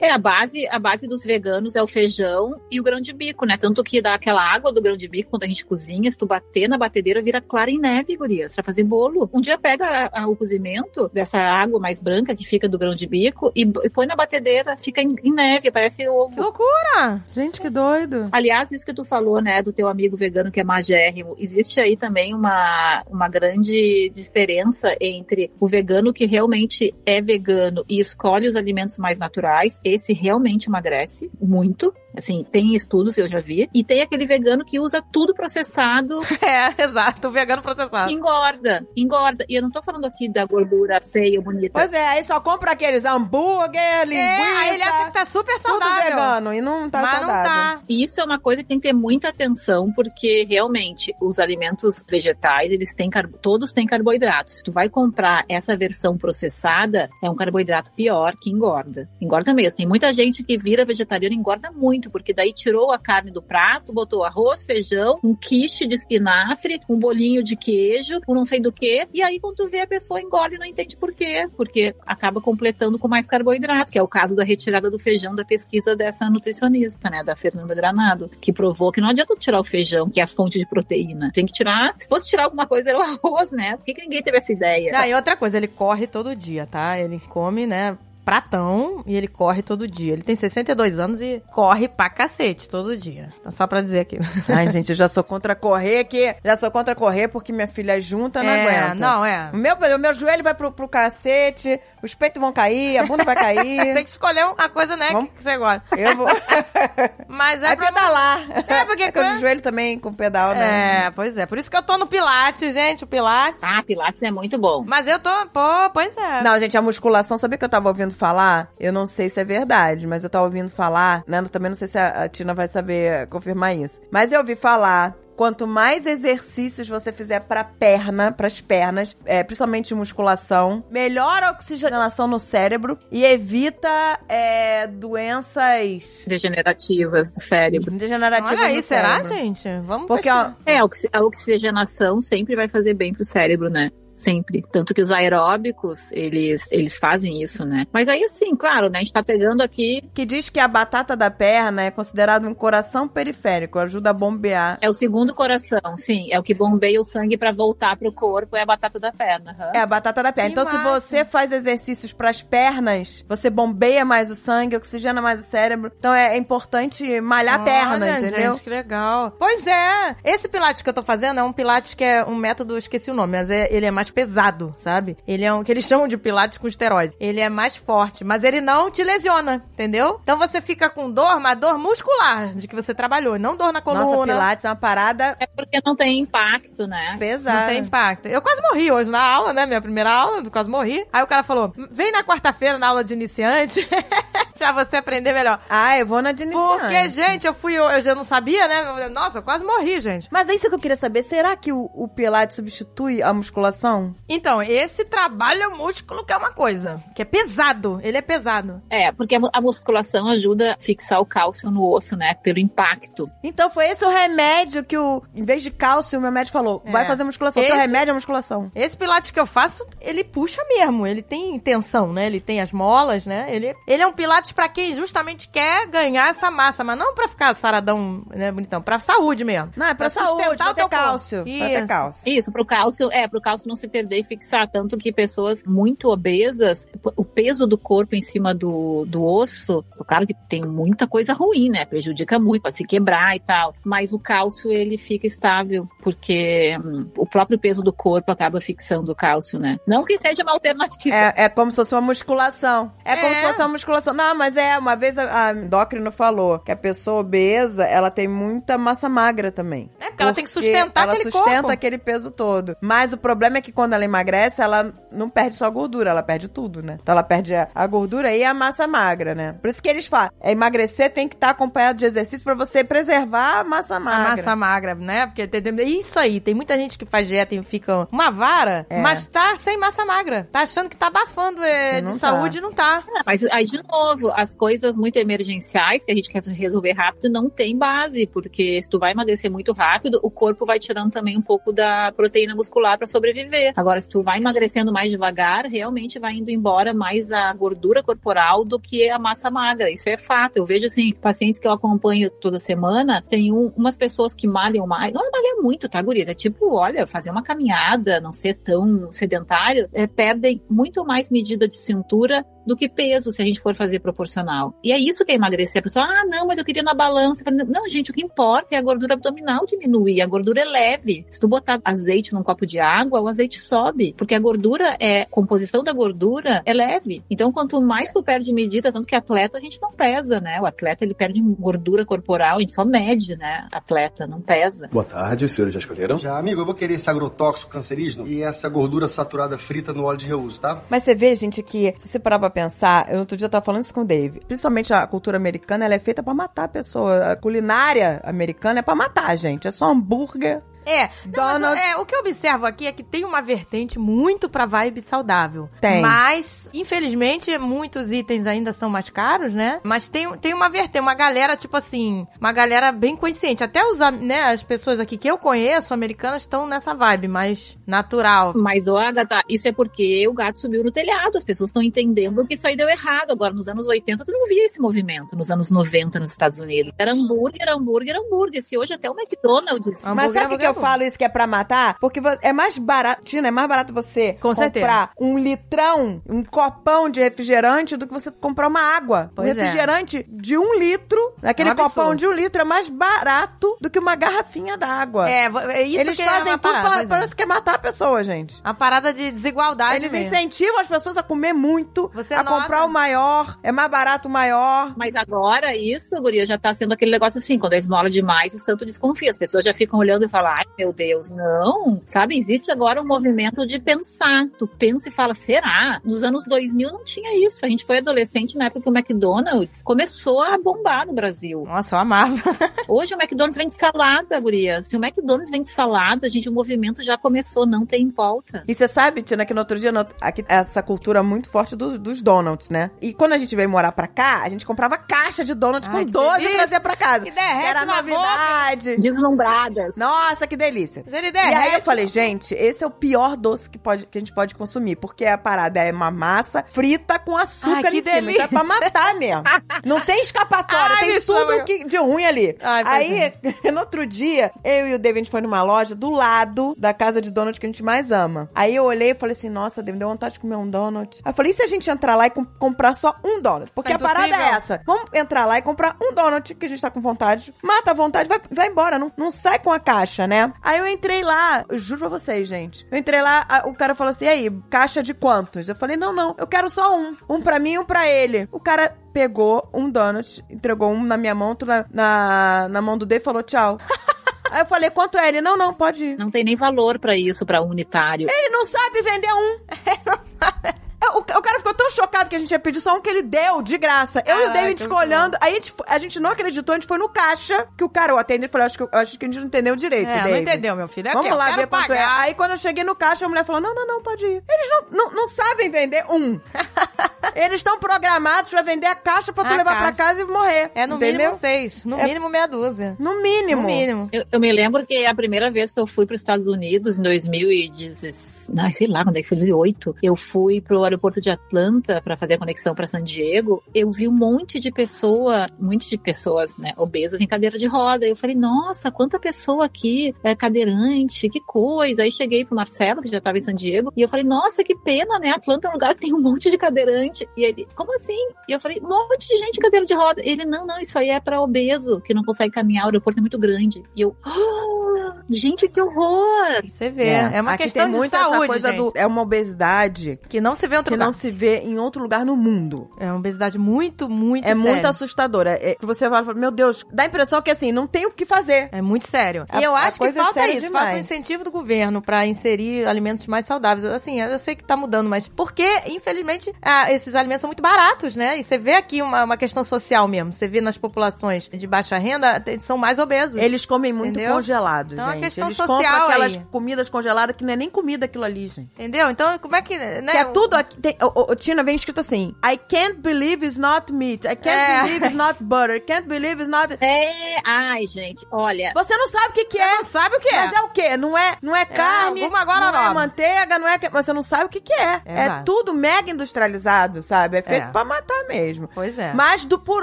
É, a base, a base dos veganos é o feijão e o grão de bico, né? Tanto que dá aquela água do grão de bico quando a gente cozinha, se tu bater na batedeira, vira clara em neve, gurias, pra fazer bolo. Um dia pega a- a- o cozimento dessa água mais branca que fica do grão de bico e, e põe na batedeira, fica em, em neve, parece Que ovo. loucura! Gente, que doido. Aliás, isso que tu falou, né, do teu amigo vegano que é magérrimo, existe aí também uma, uma grande diferença entre o vegano que realmente é vegano e escolhe os alimentos mais naturais, esse realmente emagrece muito, Assim, tem estudos, eu já vi. E tem aquele vegano que usa tudo processado. É, exato, o vegano processado. Engorda, engorda. E eu não tô falando aqui da gordura feia, bonita. Pois é, aí só compra aqueles hambúrguer, linguiça. É, aí ele acha que tá super tudo saudável. vegano e não tá mas saudável. não tá. E isso é uma coisa que tem que ter muita atenção, porque realmente os alimentos vegetais, eles têm car- todos têm carboidratos. Se tu vai comprar essa versão processada, é um carboidrato pior que engorda. Engorda mesmo. Tem muita gente que vira vegetariano e engorda muito, porque daí tirou a carne do prato, botou arroz, feijão, um quiche de espinafre, um bolinho de queijo, um não sei do que, e aí quando tu vê a pessoa engorda e não entende por quê, porque acaba completando com mais carboidrato, que é o caso da retirada do feijão da pesquisa dessa nutricionista, né, da Fernanda Granado, que provou que não adianta tirar o feijão, que é a fonte de proteína. Tem que tirar, se fosse tirar alguma coisa era o arroz, né? Por que, que ninguém teve essa ideia? Ah, e outra coisa, ele corre todo dia, tá? Ele come, né? Pratão e ele corre todo dia. Ele tem 62 anos e corre pra cacete todo dia. Então, só pra dizer aqui. Ai, gente, eu já sou contra correr, que já sou contra correr porque minha filha junta não é, aguenta. não, é. O meu, o meu joelho vai pro, pro cacete, os peitos vão cair, a bunda vai cair. Tem que escolher uma coisa, né, Vamos- que você gosta. Eu vou. Mas é Vai pra pedalar. É, porque É que o joelho também com pedal, né? É, pois é. Por isso que eu tô no Pilates, gente, o Pilates. Ah, Pilates é muito bom. Mas eu tô, pô, pois é. Não, gente, a musculação, sabia que eu tava ouvindo falar? Eu não sei se é verdade, mas eu tava ouvindo falar, né? Eu também não sei se a, a Tina vai saber confirmar isso. Mas eu ouvi falar. Quanto mais exercícios você fizer pra perna, pras pernas, é, principalmente musculação, melhora a oxigenação no cérebro e evita é, doenças Degenerativas do cérebro. degenerativas Olha aí, será, gente? Vamos Porque, ó, É, a oxigenação sempre vai fazer bem pro cérebro, né? Sempre. Tanto que os aeróbicos, eles, eles fazem isso, né? Mas aí, assim, claro, né? A gente tá pegando aqui. que diz que a batata da perna é considerado um coração periférico, ajuda a bombear. É o segundo coração, sim. É o que bombeia o sangue pra voltar pro corpo, é a batata da perna. aham. É a batata da perna. Que então, se massa. você faz exercícios pras pernas, você bombeia mais o sangue, oxigena mais o cérebro. Então, é, é importante malhar a perna, Olha, entendeu? Gente, que legal. Pois é. Esse pilates que eu tô fazendo é um pilates que é um método, eu esqueci o nome, mas é- ele é mais pesado, sabe? Ele é um que eles chamam de pilates com esteroide. Ele é mais forte, mas ele não te lesiona, entendeu? Então você fica com dor, mas dor muscular de que você trabalhou, não dor na coluna. Nossa, Pilates é uma parada É porque não tem impacto, né? pesada. Não tem impacto. Eu quase morri hoje na aula, né? Minha primeira aula, eu quase morri. Aí o cara falou: vem na quarta-feira na aula de iniciante pra você aprender melhor. Ah, eu vou na de iniciante. Porque, gente, eu fui, eu já não sabia, né? Nossa, eu quase morri, gente. Mas é isso que eu queria saber. Será que o, o Pilates substitui a musculação? Então, esse trabalha o músculo que é uma coisa, que é pesado, ele é pesado. É, porque a, a musculação ajuda a fixar o cálcio no osso, né? Pelo impacto. Então, foi esse o remédio que o... Em vez de cálcio, o meu médico falou, É. vai fazer musculação. Teu Esse- remédio é musculação. Esse pilates que eu faço, ele puxa mesmo, ele tem tensão, né? Ele tem as molas, né? Ele, ele é um pilates pra quem justamente quer ganhar essa massa, mas não pra ficar saradão, né, bonitão, pra saúde mesmo. Não, é pra, Pra saúde, sustentar pra o cálcio. Pra ter Isso. cálcio. Isso, pro cálcio, é, pro cálcio não se perder e fixar. Tanto que pessoas muito obesas, o peso do corpo em cima do, do osso, claro que tem muita coisa ruim, né? Prejudica muito, pode se quebrar e tal. Mas o cálcio, ele fica estável, porque hum, o próprio peso do corpo acaba fixando o cálcio, né? Não que seja uma alternativa. É, é como se fosse uma musculação. É, como É. se fosse uma musculação. Não, mas é, uma vez a, a endócrino falou que a pessoa obesa, ela tem muita massa magra também. É, porque ela tem que sustentar ela aquele sustenta corpo. aquele peso todo. Mas o problema é que quando ela emagrece, ela não perde só gordura, ela perde tudo, né? Então ela perde a, a gordura e a massa magra, né? Por isso que eles falam, é emagrecer tem que estar acompanhado de exercício pra você preservar a massa A magra. massa magra, né? Porque tem, tem- isso aí, tem muita gente que faz dieta e fica uma vara, É. mas tá sem massa magra. Tá achando que tá abafando é, de tá. saúde e não tá. Ah, Mas aí, de novo, as coisas muito emergenciais que a gente quer resolver rápido não tem base, porque se tu vai emagrecer muito rápido, o corpo vai tirando também um pouco da proteína muscular para sobreviver. Agora, se tu vai emagrecendo mais devagar, realmente vai indo embora mais a gordura corporal do que a massa magra. Isso é fato. Eu vejo, assim, pacientes que eu acompanho toda semana, tem um- umas pessoas que malham mais, não malham muito, tá, gurias? É tipo, olha, fazer uma caminhada, não ser tão sedentário, é, perdem muito mais medida de cintura do que peso, se a gente for fazer desproporcional. E é isso que é emagrecer. A pessoa, ah, não, mas eu queria na balança. Não, gente, o que importa é a gordura abdominal diminuir. A gordura é leve. Se tu botar azeite num copo de água, o azeite sobe. Porque a gordura é, a composição da gordura é leve. Então, quanto mais tu perde medida, tanto que atleta a gente não pesa, né? O atleta, ele perde gordura corporal, a gente só mede, né? Atleta, não pesa. Boa tarde, os senhores já escolheram? Já, amigo, eu vou querer esse agrotóxico cancerígeno e essa gordura saturada frita no óleo de reuso, tá? Mas você vê, gente, que se você parar pra pensar, eu outro dia tava falando isso com o Dave. Principalmente a cultura americana, ela é feita para matar a pessoa. A culinária americana é para matar, gente. É só hambúrguer, é, não, mas, é, o que eu observo aqui é que tem uma vertente muito pra vibe saudável. Tem. Mas, infelizmente, muitos itens ainda são mais caros, né? Mas tem, tem uma vertente, uma galera, tipo assim, uma galera bem consciente. Até os, né, as pessoas aqui que eu conheço, americanas, estão nessa vibe mais natural. Mas, ó, Agatha, isso é porque o gato subiu no telhado. As pessoas estão entendendo que isso aí deu errado. Agora, nos anos 80, tu não via esse movimento. Nos anos 90, nos Estados Unidos. Era hambúrguer, hambúrguer, hambúrguer. Se hoje até o McDonald's. Mas sabe o que eu falo isso que é pra matar? Porque é mais barato, Tina, é mais barato você Com comprar certeza. um litrão, um copão de refrigerante do que você comprar uma água. Pois um refrigerante é. de um litro, aquele é um copão de um litro, é mais barato do que uma garrafinha d'água. É, é isso Eles que fazem é tudo parada, pra, parece que é matar a pessoa, gente. A parada de desigualdade Eles mesmo. incentivam as pessoas a comer muito, Você a nota? comprar o maior, é mais barato o maior. Mas agora isso, Guria, já tá sendo aquele negócio assim, quando é esmola demais, o santo desconfia. As pessoas já ficam olhando e falam, ai meu Deus, não. Sabe, existe agora um movimento de pensar. Tu pensa e fala, será? Nos anos 2000 não tinha isso. A gente foi adolescente na época que o McDonald's começou a bombar no Brasil. Nossa, eu amava. Hoje o McDonald's vende salada, Guria. Se o McDonald's vende salada, gente, o movimento já começou, não tem volta. E você sabe, Tina, que no outro dia, no, aqui, essa cultura muito forte do, dos donuts, né? E quando a gente veio morar pra cá, a gente comprava caixa de donuts Ai, com que 12 e trazia pra casa. Que derrete era novidade. Deslumbradas. Nossa, que delícia. E aí eu falei, gente, esse é o pior doce que, pode, que a gente pode consumir, porque a parada é uma massa frita com açúcar Ai, que em cima. Então é pra matar mesmo. Não tem escapatória, Ai, tem tudo que, de ruim ali. Ai, aí, no outro dia, eu e o David a gente foi numa loja do lado da casa de donut que a gente mais ama. Aí eu olhei e falei assim, nossa, David, deu vontade de comer um donut. Aí eu falei, e se a gente entrar lá e com- comprar só um donut? Porque Tá a parada é essa. Vamos entrar lá e comprar um donut que a gente tá com vontade. Mata a vontade, vai, vai embora. Não, não sai com a caixa, né? Aí eu entrei lá, eu juro pra vocês, gente. Eu entrei lá, a- o cara falou assim: e aí, caixa de quantos? Eu falei: não, não, eu quero só um. Um pra mim e um pra ele. O cara pegou um donut, entregou um na minha mão, outro na, na, na mão do D e falou tchau. Aí eu falei, quanto é ele? Não, não, pode ir. Não tem nem valor pra isso, pra unitário. Ele não sabe vender um. É, O, o cara ficou tão chocado que a gente ia pedir só um que ele deu, de graça. Eu e o David ficou olhando. Aí a gente, a gente não acreditou, a gente foi no caixa, que o cara, eu atendi e falei, acho que, acho que a gente não entendeu direito, É, não David. entendeu, meu filho. É Vamos lá ver quanto é. Aí quando eu cheguei no caixa, a mulher falou: não, não, não, pode ir. Eles não, não, não sabem vender um. Eles estão programados pra vender a caixa pra tu A levar caixa. pra casa e morrer. É no entendeu? mínimo seis. No É- mínimo meia dúzia. No mínimo. No mínimo. Eu, eu me lembro que a primeira vez que eu fui para os Estados Unidos, em 2016, não, sei lá quando é que foi, 2008, eu fui pro aeroporto de Atlanta para fazer a conexão para San Diego. Eu vi um monte de pessoa, um monte de pessoas, né, obesas em cadeira de roda. Eu falei, nossa, quanta pessoa aqui é cadeirante, que coisa. Aí cheguei pro Marcelo, que já estava em San Diego, e eu falei, nossa, que pena, né? Atlanta é um lugar que tem um monte de cadeirante. E ele, como assim? E eu falei, um monte de gente em cadeira de roda. Ele, não, não, isso aí é para obeso, que não consegue caminhar, o aeroporto é muito grande. E eu, "Ah, gente, que horror! Você vê. É, uma Aqui questão tem de muito saúde, essa coisa gente. do. É uma obesidade Que não se vê outro que lugar. não se vê em outro lugar no mundo. É uma obesidade muito, muito É muito séria. assustadora. É que você vai falar, meu Deus, dá a impressão que assim, não tem o que fazer. É muito sério. A- e eu a acho que é falta séria isso, demais. falta um incentivo do governo pra inserir alimentos mais saudáveis. Assim, eu sei que tá mudando, mas porque, infelizmente, ah, esses alimentos são muito baratos, né? E você vê aqui uma, uma questão social mesmo. Você vê nas populações de baixa renda, são mais obesos. Eles comem muito Entendeu? congelado, Então, é uma gente. questão Eles social compram aquelas aí. comidas congeladas que não é nem comida aquilo ali, gente. Entendeu? Então, como é que. Né? Que é tudo. Tem, o, o, Tina vem escrito assim: I can't believe it's not meat. I can't É. believe it's not butter. Can't believe it's not. É, ai, gente, olha, Você não sabe o que, que Você é. não sabe o que é. Mas é o quê? Não é, não é carne, alguma agora não é nova. manteiga, não é... que- Mas você não sabe o que que é. É, Exato. tudo mega industrializado, sabe? É feito É. pra matar mesmo. Pois é. Mas, do, por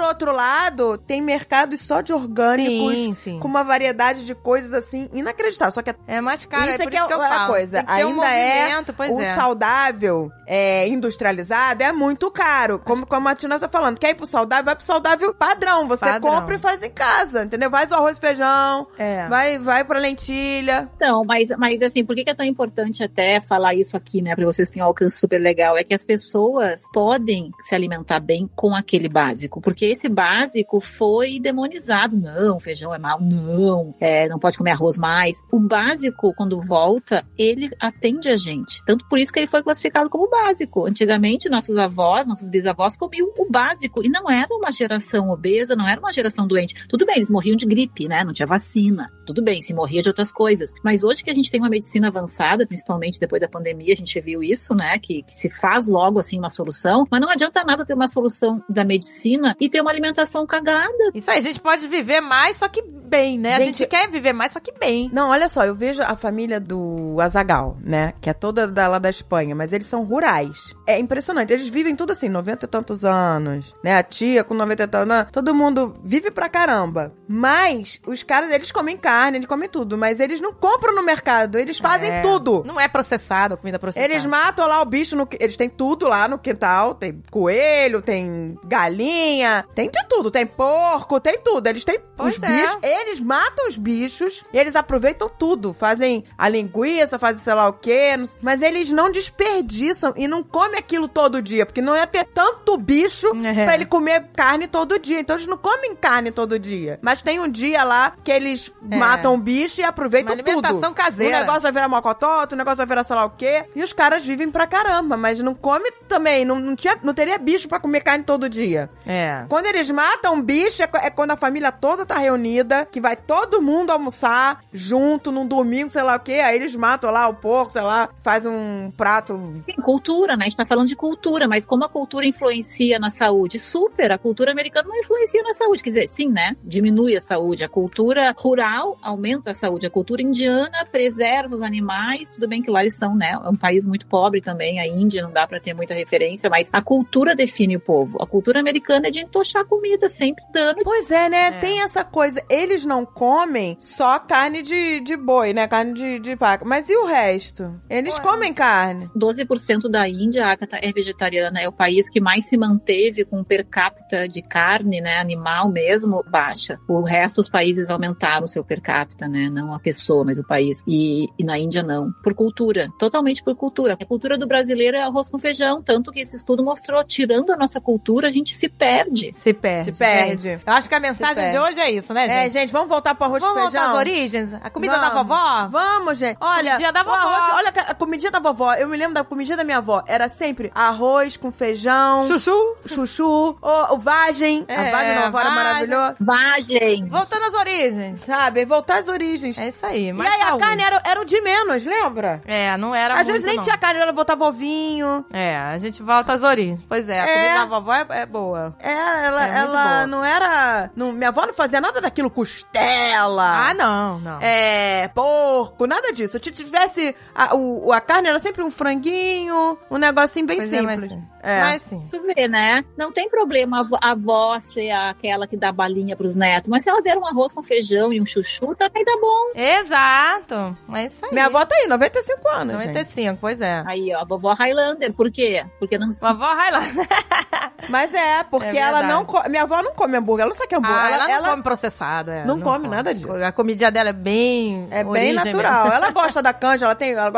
outro lado, tem mercados só de orgânicos, Sim, sim. com uma variedade de coisas, assim, inacreditável. Só que É mais caro, isso é é por que isso é que eu a falo. coisa. Que ter um Ainda é o é. saudável é, industrializado é muito caro. Como, como a Tina tá falando. Quer ir pro saudável? Vai pro saudável padrão. Você Padrão. compra e faz em casa, entendeu? Faz o arroz e feijão, É. vai, vai pra lentilha. Então, mas, mas assim, por que, que é tão importante até falar isso aqui, né? Pra vocês terem um alcance super legal? É que as pessoas podem se alimentar bem com aquele básico. Porque esse básico foi demonizado. Não, feijão é mal. Não, é, não pode comer arroz mais. O básico, quando volta, ele atende a gente. Tanto por isso que ele foi classificado como básico. Antigamente, nossos avós, nossos bisavós comiam o básico. E não era uma geração obesa, não era uma geração doente. Tudo bem, eles morriam de gripe, né? Não tinha vacina. Tudo bem, se morria de outras coisas. Mas hoje que a gente tem uma medicina avançada, principalmente depois da pandemia, a gente viu isso, né? Que, que se faz logo assim uma solução. Mas não adianta nada ter uma solução da medicina e ter uma alimentação cagada. Isso aí, a gente pode viver mais, só que bem, né? a Gente, gente quer viver mais, só que bem. Não, olha só, eu vejo a família do Azagal, né? Que é toda da, lá da Espanha, mas eles são rurais. É impressionante. Eles vivem tudo assim, 90 e tantos anos, né? A tia com 90 e tantos anos. Todo mundo vive pra caramba. Mas os caras, eles comem carne, eles comem tudo, mas eles não compram no mercado, eles fazem É. tudo. Não é processado, a comida processada. Eles matam lá o bicho, no, eles têm tudo lá no quintal. Tem coelho, tem galinha, tem de tudo. Tem porco, tem tudo. Eles têm Pois os é. bichos. Eles matam os bichos e eles aproveitam tudo. Fazem a linguiça, fazem sei lá o quê. Mas eles não desperdiçam e não comem aquilo todo dia. Porque não ia ter tanto bicho É. pra ele comer carne todo dia. Então eles não comem carne todo dia. Mas tem um dia lá que eles É. matam o bicho e aproveitam Uma alimentação tudo. caseira. O negócio vai virar mocotó, outro negócio vai virar sei lá o quê. E os caras vivem pra caramba, mas não come também. Não, não, tinha, não teria bicho pra comer carne todo dia. É. Quando eles matam um bicho, é, é quando a família toda tá reunida, que vai todo mundo almoçar junto num domingo, sei lá o quê. Aí eles matam lá o porco, sei lá, faz um prato. Sim, cultura, né? A gente tá falando de cultura, mas como a cultura influencia na saúde? Super, a cultura americana não influencia na saúde. Quer dizer, sim, né? Diminui a saúde. A cultura rural aumenta a saúde. A cultura indiana preserva os animais. Tudo bem que lá eles são, né? É um país muito pobre também. A Índia não dá pra ter muita referência, mas a cultura define o povo. A cultura americana é de entochar comida, sempre dando. Pois é, né? É. Tem essa coisa. Eles não comem só carne de, de boi, né? Carne de, de vaca. Mas e o resto? Eles Ué. comem carne. 12% da Índia, Agatha, é vegetariana. É o país que mais se manteve com per capita de carne, né, animal mesmo, baixa. O resto dos países aumentaram o seu per capita, né, não a pessoa, mas o país. E, e na Índia não. Por cultura, totalmente por cultura. A cultura do brasileiro é arroz com feijão, tanto que esse estudo mostrou, tirando a nossa cultura, a gente se perde. Se perde. Se perde. Eu acho que a mensagem de hoje é isso, né, É, gente? gente, vamos voltar pro arroz Vamos com voltar feijão? às origens? A comida da Vamos. vovó? Vamos, gente. Olha, Comidinha da vovó. arroz- olha a comidinha da vovó. Eu me lembro da comidinha da minha avó. Era sempre arroz com feijão, Chuchu. chuchu, o, o vagem. É, a vagem da vovó era vagem. maravilhosa. Vagem! Voltando às origens. Sabe? Voltar às origens. É isso aí. e mais aí a carne era, era o de menos, lembra? É, não era Às muito, vezes nem não. tinha carne, ela botava ovinho. É, a gente volta às origens. Pois é, a É. comida da vovó é, é boa. É, ela, É, muito ela boa. não era. Não, minha avó não fazia nada daquilo, costela. Ah, não, não. É, porco, nada disso. Se tivesse. A, o, a carne era sempre um franguinho, um negocinho bem Pois é, mas simples. sim. É. Mas sim. Tu vê, né? Não tem problema a avó- ser aquela que dá balinha pros netos, mas se ela der um arroz com feijão e um chuchu, também tá bom. Exato. É isso aí. Minha avó tá aí, 95 anos. gente. 95, pois é. Aí, ó, a vovó Highlander, por quê? Porque não Vovó Highlander. Mas é, porque É ela não. co- Minha avó não come hambúrguer, ela não sabe que é hambúrguer. Ah, ela, ela, não come processado, é. não come nada disso. A comidinha dela é bem. É bem natural. mesmo. Ela gosta da canja, ela tem. Ela,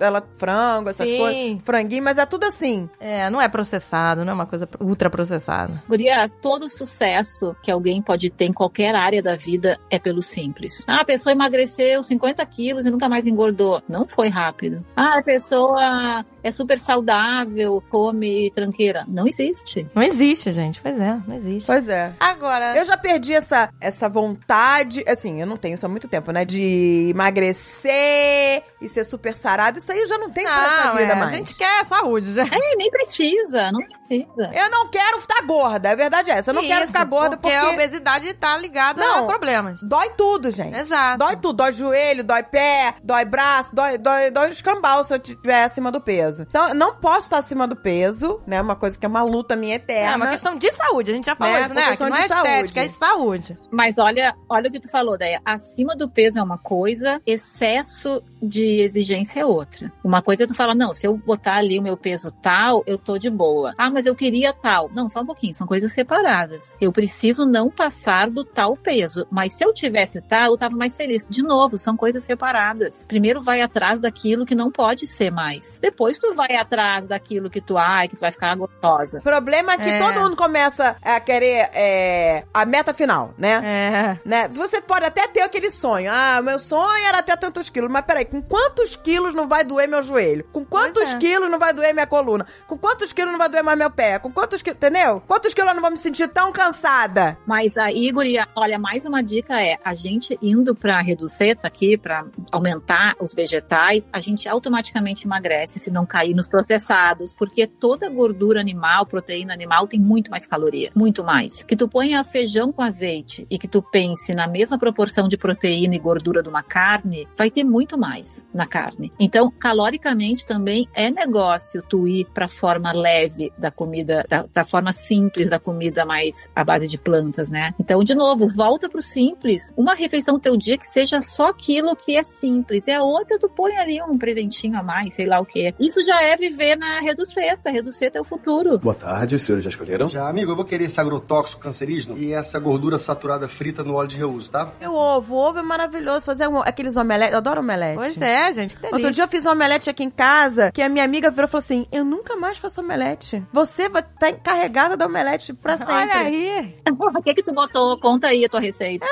ela frango, essas Sim. coisas. Franguinho, mas é tudo assim. É, não é processado, não é uma coisa ultra processada. Gurias, todo sucesso que alguém pode ter em qualquer área da vida é pelo simples. Ah, a pessoa emagreceu 50 quilos e nunca mais engordou. Não foi rápido. Ah, a pessoa é super saudável, come tranqueira. Não existe. Não existe, gente. Pois é, não existe. Pois é. Agora. Eu já perdi essa, essa vontade, assim, eu não tenho isso há muito tempo, né? De emagrecer e ser super sarada. Isso aí eu já não tenho pra essa Não, vida é, mais. a gente quer saúde, gente. É, nem precisa, não precisa. Eu não quero ficar gorda, a verdade é essa. Eu não quero Isso, ficar gorda porque, a obesidade tá ligada Não. a problemas. dói tudo, gente. Exato. Dói tudo, dói joelho, dói pé, dói braço, dói, dói, dói o escambau se eu estiver acima do peso. Então, eu não posso estar acima do peso, né? Uma coisa que é uma luta minha eterna. É uma questão de saúde, a gente já falou Né, isso, né? Que questão não de é estética, saúde. é de saúde. Mas olha, olha o que tu falou, daí acima do peso é uma coisa, excesso de exigência é outra. Uma coisa é tu fala, não, se eu botar ali meu peso tal, eu tô de boa. Ah, mas eu queria tal. Não, só um pouquinho, são coisas separadas. Eu preciso não passar do tal peso, mas se eu tivesse tal, eu tava mais feliz. De novo, são coisas separadas. Primeiro vai atrás daquilo que não pode ser mais. Depois tu vai atrás daquilo que tu, ai, que tu vai ficar gostosa. O problema é que É. todo mundo começa a querer é, a meta final, né? É. né? Você pode até ter aquele sonho. Ah, meu sonho era ter tantos quilos. Mas peraí, com quantos quilos não vai doer meu joelho? Com quantos é. quilos não vai doer minha coluna? Com quantos quilos não vai doer mais meu pé? Com quantos quilos, entendeu? Quantos quilos eu não vou me sentir tão cansada? Mas aí, guria, olha, mais uma dica é, a gente indo pra reduceta aqui, pra aumentar os vegetais, a gente automaticamente emagrece se não cair nos processados, porque toda gordura animal, proteína animal tem muito mais caloria, muito mais. Que tu ponha feijão com azeite e que tu pense na mesma proporção de proteína e gordura de uma carne, vai ter muito mais na carne. Então, caloricamente também é negócio tu ir pra forma leve da comida, da, da forma simples da comida mais à base de plantas, né? Então, de novo, volta pro simples. Uma refeição teu dia que seja só aquilo que é simples. E a outra tu põe ali um presentinho a mais, sei lá o que. Isso já é viver na reduceta. Reduceta é o futuro. Boa tarde, os senhores já escolheram? Já, amigo, eu vou querer esse agrotóxico cancerígeno e essa gordura saturada frita no óleo de reuso, tá? O ovo, ovo é maravilhoso. Fazer um- aqueles omeletes, eu adoro omelete. Pois é, gente, que delícia. Outro dia eu fiz um omelete aqui em casa, que a minha amiga virou falou assim: Eu nunca mais faço omelete. Você vai estar encarregada da omelete pra sempre. Olha aí. O que que tu botou? Conta aí a tua receita.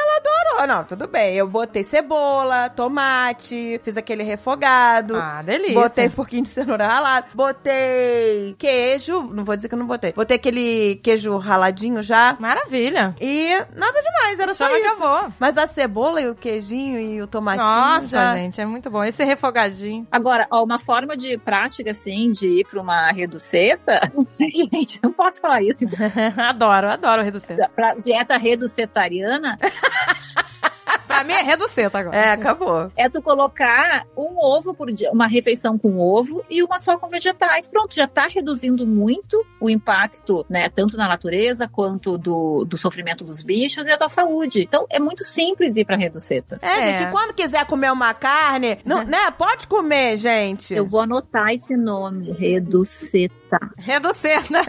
Não, não, tudo bem. Eu botei cebola, tomate, fiz aquele refogado. Ah, delícia. Botei um pouquinho de cenoura ralada. Botei queijo. Não vou dizer que eu não botei. Botei aquele queijo raladinho já. Maravilha. E nada demais, era só eu isso. vou. Mas a cebola e o queijinho e o tomatinho Nossa, já... gente, é muito bom. Esse refogadinho. Agora, ó, uma forma de prática, assim, de ir pra uma reduceta. Gente, não posso falar isso. adoro, adoro reduceta. Pra dieta reducetariana, Pra mim é reduceta agora. É, acabou. é tu colocar um ovo por dia, uma refeição com ovo e uma só com vegetais. Pronto, já tá reduzindo muito o impacto, né, tanto na natureza quanto do, do sofrimento dos bichos e da saúde. Então, é muito simples ir pra reduceta. É, É. gente, quando quiser comer uma carne, não, né? Pode comer, gente. Eu vou anotar esse nome, reduceta. Reduceta.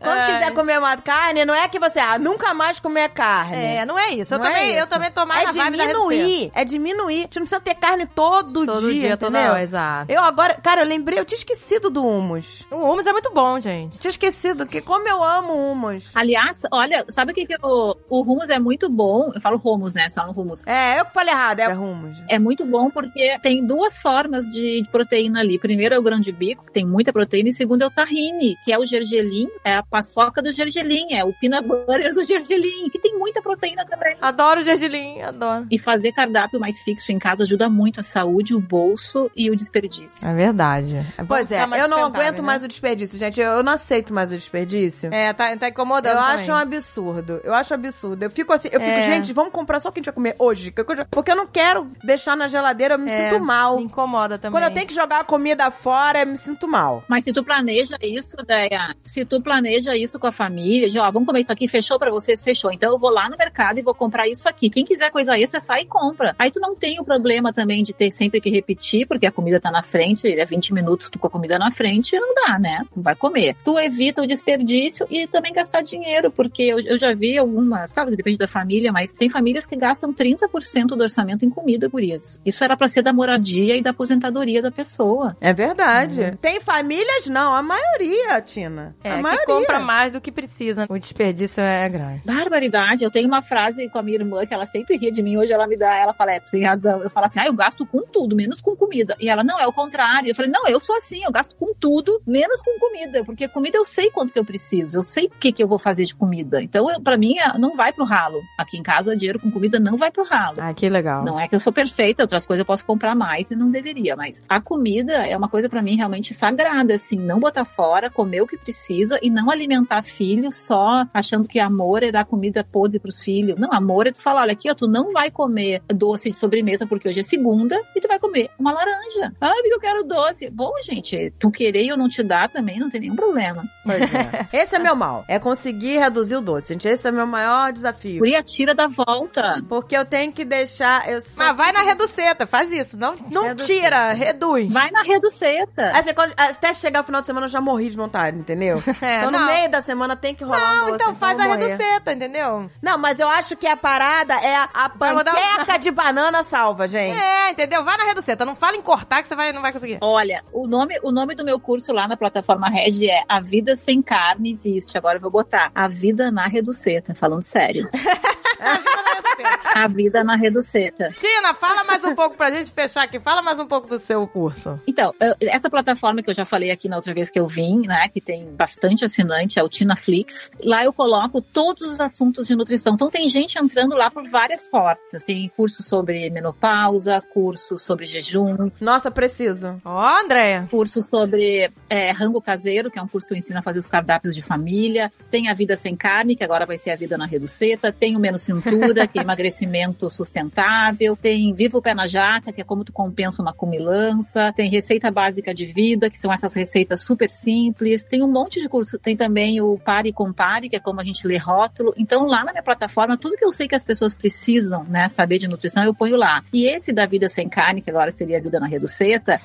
Quando Ai. quiser comer uma carne, não é que você, ah, nunca mais comer carne. É, não é isso. Eu Não é também, eu isso. também tô mais É diminuir, é diminuir. A gente não precisa ter carne todo, Todo dia, dia, toda hora, exato. Eu agora, cara, eu lembrei, eu tinha esquecido do hummus. O hummus é muito bom, gente. Tinha esquecido, que como eu amo hummus. Aliás, olha, sabe o que, que o, o hummus é muito bom? Eu falo hummus, né? Só no hummus. É, eu que falei errado, é hummus. É muito bom porque tem duas formas de, de proteína ali. Primeiro é o grande bico, que tem muita proteína, e segundo é o tahine, que é o gergelim, é a paçoca do gergelim, é o peanut butter do gergelim, que tem muita proteína também. Adoro o gergelim, adoro. E fazer cardápio mais fixo em casa ajuda muito a saúde, o bolso e o desperdício. É verdade. É Pois é, eu não aguento né? mais o desperdício, gente. Eu, eu não aceito mais o desperdício. É, tá, tá incomodando Eu também. acho um absurdo. Eu acho absurdo. Eu fico assim, eu fico, É. gente, vamos comprar só o que a gente vai comer hoje. Porque eu não quero deixar na geladeira, eu me É, sinto mal. Me incomoda também. Quando eu tenho que jogar a comida fora, eu me sinto mal. Mas se tu planeja isso, Deia, se tu planeja isso com a família, de, ó, vamos comer isso aqui, fechou pra vocês? Fechou. Então eu vou lá no mercado e vou comprar isso aqui. Quem quiser coisa extra, sai e compra. Aí tu não tem o problema também de ter sempre que repetir, porque a comida tá na frente, é 20 minutos tu com a comida na frente, não dá, né? Não vai comer. Tu evita o desperdício e também gastar dinheiro, porque eu, eu já vi algumas, claro, depende da família, mas tem famílias que gastam 30% do orçamento em comida, gurias. Isso era pra ser da moradia e da aposentadoria da pessoa. É verdade. Tem famílias, não. A maioria, Tina. É, a que maioria. compra mais do que precisa. O desperdício é grande. Barbaridade. Eu tenho uma frase com a minha irmã que ela sempre ria de mim. Hoje ela me dá, ela fala, é, tem razão. Eu falo assim, ah, eu gasto com tudo, menos com comida. E ela, não, é o contrário. Eu falei, não, eu sou assim, eu gasto com tudo, menos com comida. Porque comida eu sei quanto que eu preciso, eu sei o que, que eu vou fazer de comida. Então, pra mim, é- não vai pro ralo. Aqui em casa, dinheiro com comida não vai pro ralo. Ah, que legal. Não é que eu sou perfeita, outras coisas eu posso comprar mais e não deveria, mas a comida é uma coisa pra mim realmente sagrada, assim, não botar fora, comer o que precisa e não alimentar filho só achando que amor é dar comida podre pros filhos. Não, amor é tu falar, olha aqui, ó, tu não não vai comer doce de sobremesa porque hoje é segunda e tu vai comer uma laranja. Ah, porque eu quero doce. Bom, gente, tu querer e eu não te dar também não tem nenhum problema. Pois é. Esse é meu mal. É conseguir reduzir o doce, gente. Esse é meu maior desafio. Guria, tira da volta. Porque eu tenho que deixar. Eu só Mas vai na reduceta, faz isso. Não, não Reduceta. tira, reduz. Vai na reduceta. Assim, quando- até chegar o final de semana eu já morri de vontade, entendeu? É, então no não. meio da semana tem que rolar um Não, doce. então faz a morrer. reduceta, entendeu? Não, mas eu acho que a parada é a, a Um- panqueca de banana salva, gente. É, entendeu? Vai na reduceta. Não fala em cortar que você vai, não vai conseguir. Olha, o nome, o nome do meu curso lá na plataforma Regi é A Vida Sem Carne Existe. Agora eu vou botar A Vida na Reduceta, falando sério. A Vida na Reduceta. Tina, fala mais um pouco pra gente fechar aqui. Fala mais um pouco do seu curso. Então, essa plataforma que eu já falei aqui na outra vez que eu vim, né, que tem bastante assinante, é o Tinaflix. Lá eu coloco todos os assuntos de nutrição. Então tem gente entrando lá por várias portas. Tem curso sobre menopausa, curso sobre jejum, Nossa, preciso. Ó, Andréia. curso sobre é, rango caseiro, que é um curso que eu ensino a fazer os cardápios de família. Tem a vida sem carne, que agora vai ser a vida na reduceta. Tem o menos cintura, que é emagrecimento sustentável. Tem viva o pé na jaca, que é como tu compensa uma comilança. Tem receita básica de vida, que são essas receitas super simples. Tem um monte de curso. Tem também o pare e compare, que é como a gente lê rótulo. Então lá na minha plataforma, tudo que eu sei que as pessoas precisam, né, saber de nutrição, eu ponho lá. E esse da vida sem carne, que agora seria a vida na reduceta,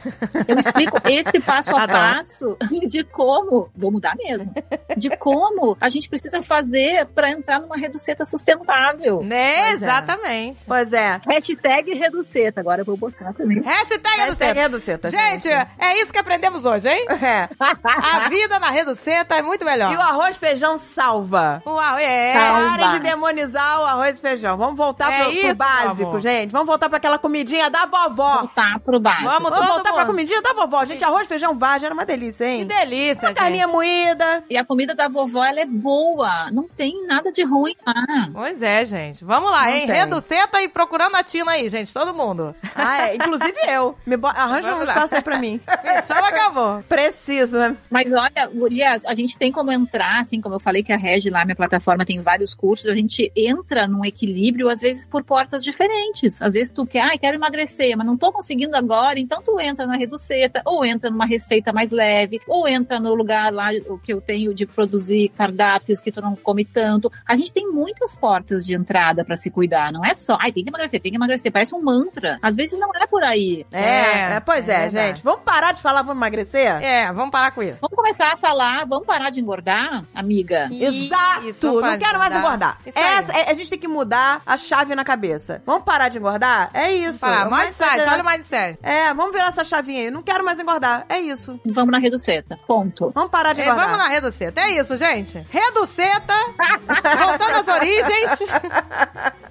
eu explico esse passo a passo de como, vou mudar mesmo, de como a gente precisa fazer para entrar numa reduceta sustentável. Né, Pois é. exatamente. Pois é. Hashtag reduceta, agora eu vou botar também. Hashtag Hashtag reduceta. reduceta, Gente, é isso que aprendemos hoje, hein? É. A vida na reduceta é muito melhor. E o arroz feijão salva. Uau, é. Salva. Parem de demonizar o arroz e feijão. Vamos voltar É pro, pro isso, básico, gente. Vamos voltar pra aquela comidinha da vovó. Voltar pro básico. Vamos Vamos voltar pra mundo. comidinha da vovó. Gente, arroz, feijão, vagem era uma delícia, Que hein? delícia, Uma gente. carninha moída. E a comida da vovó, ela é boa. Não tem nada de ruim lá. Pois é, gente. Vamos lá, Não hein? tem. Reduceta e procurando a Tina aí, gente. Todo mundo. Ah, é. Inclusive eu. Me bo... Arranja um Vamos lá. espaço aí pra mim. Fechou, acabou. Preciso, né? Mas olha, Gurias, a gente tem como entrar, assim, como eu falei que a Regi lá, minha plataforma, tem vários cursos, a gente entra num equilíbrio, às vezes, por portas diferentes. Às vezes tu quer, ai, quero emagrecer, mas não tô conseguindo agora, então tu entra na reduceta, ou entra numa receita mais leve, ou entra no lugar lá o que eu tenho de produzir cardápios que tu não come tanto. A gente tem muitas portas de entrada pra se cuidar, não é só, ai, tem que emagrecer, tem que emagrecer, parece um mantra. Às vezes não é por aí. É, É, é, pois é é, gente. Vamos parar de falar, vamos emagrecer? É, vamos parar com isso. Vamos começar a falar, vamos parar de engordar, amiga? Exato! Isso, vamos parar não quero mais engordar. Essa- é- a gente tem que mudar a chave na cabeça. Vamos parar de engordar? É isso. Parar, É o mindset, mindset. olha o mindset. É, vamos virar essa chavinha aí. Não quero mais engordar. É isso. Vamos na reduceta, ponto. Vamos parar de É, engordar. vamos na Reduceta. É isso, gente. Reduceta. voltando às origens.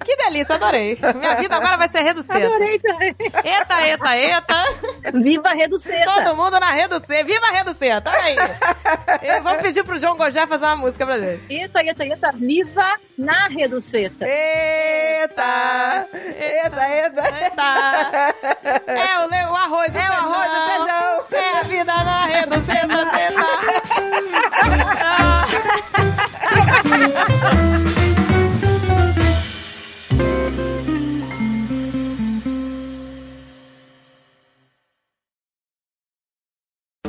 Que delícia, adorei. Minha vida agora vai ser Reduceta. Adorei também. Eita, eita, eita. Viva a reduceta! Todo mundo na Reduceta. Viva a Reduceta. Olha aí. Vamos pedir pro John Gojé fazer uma música pra gente. Eita, eita, eita, viva na reduceta! Eita! Eita, eita! Eita. É o, o arroz e o É o arroz e o feijão. É a vida na Reduceta. Seta.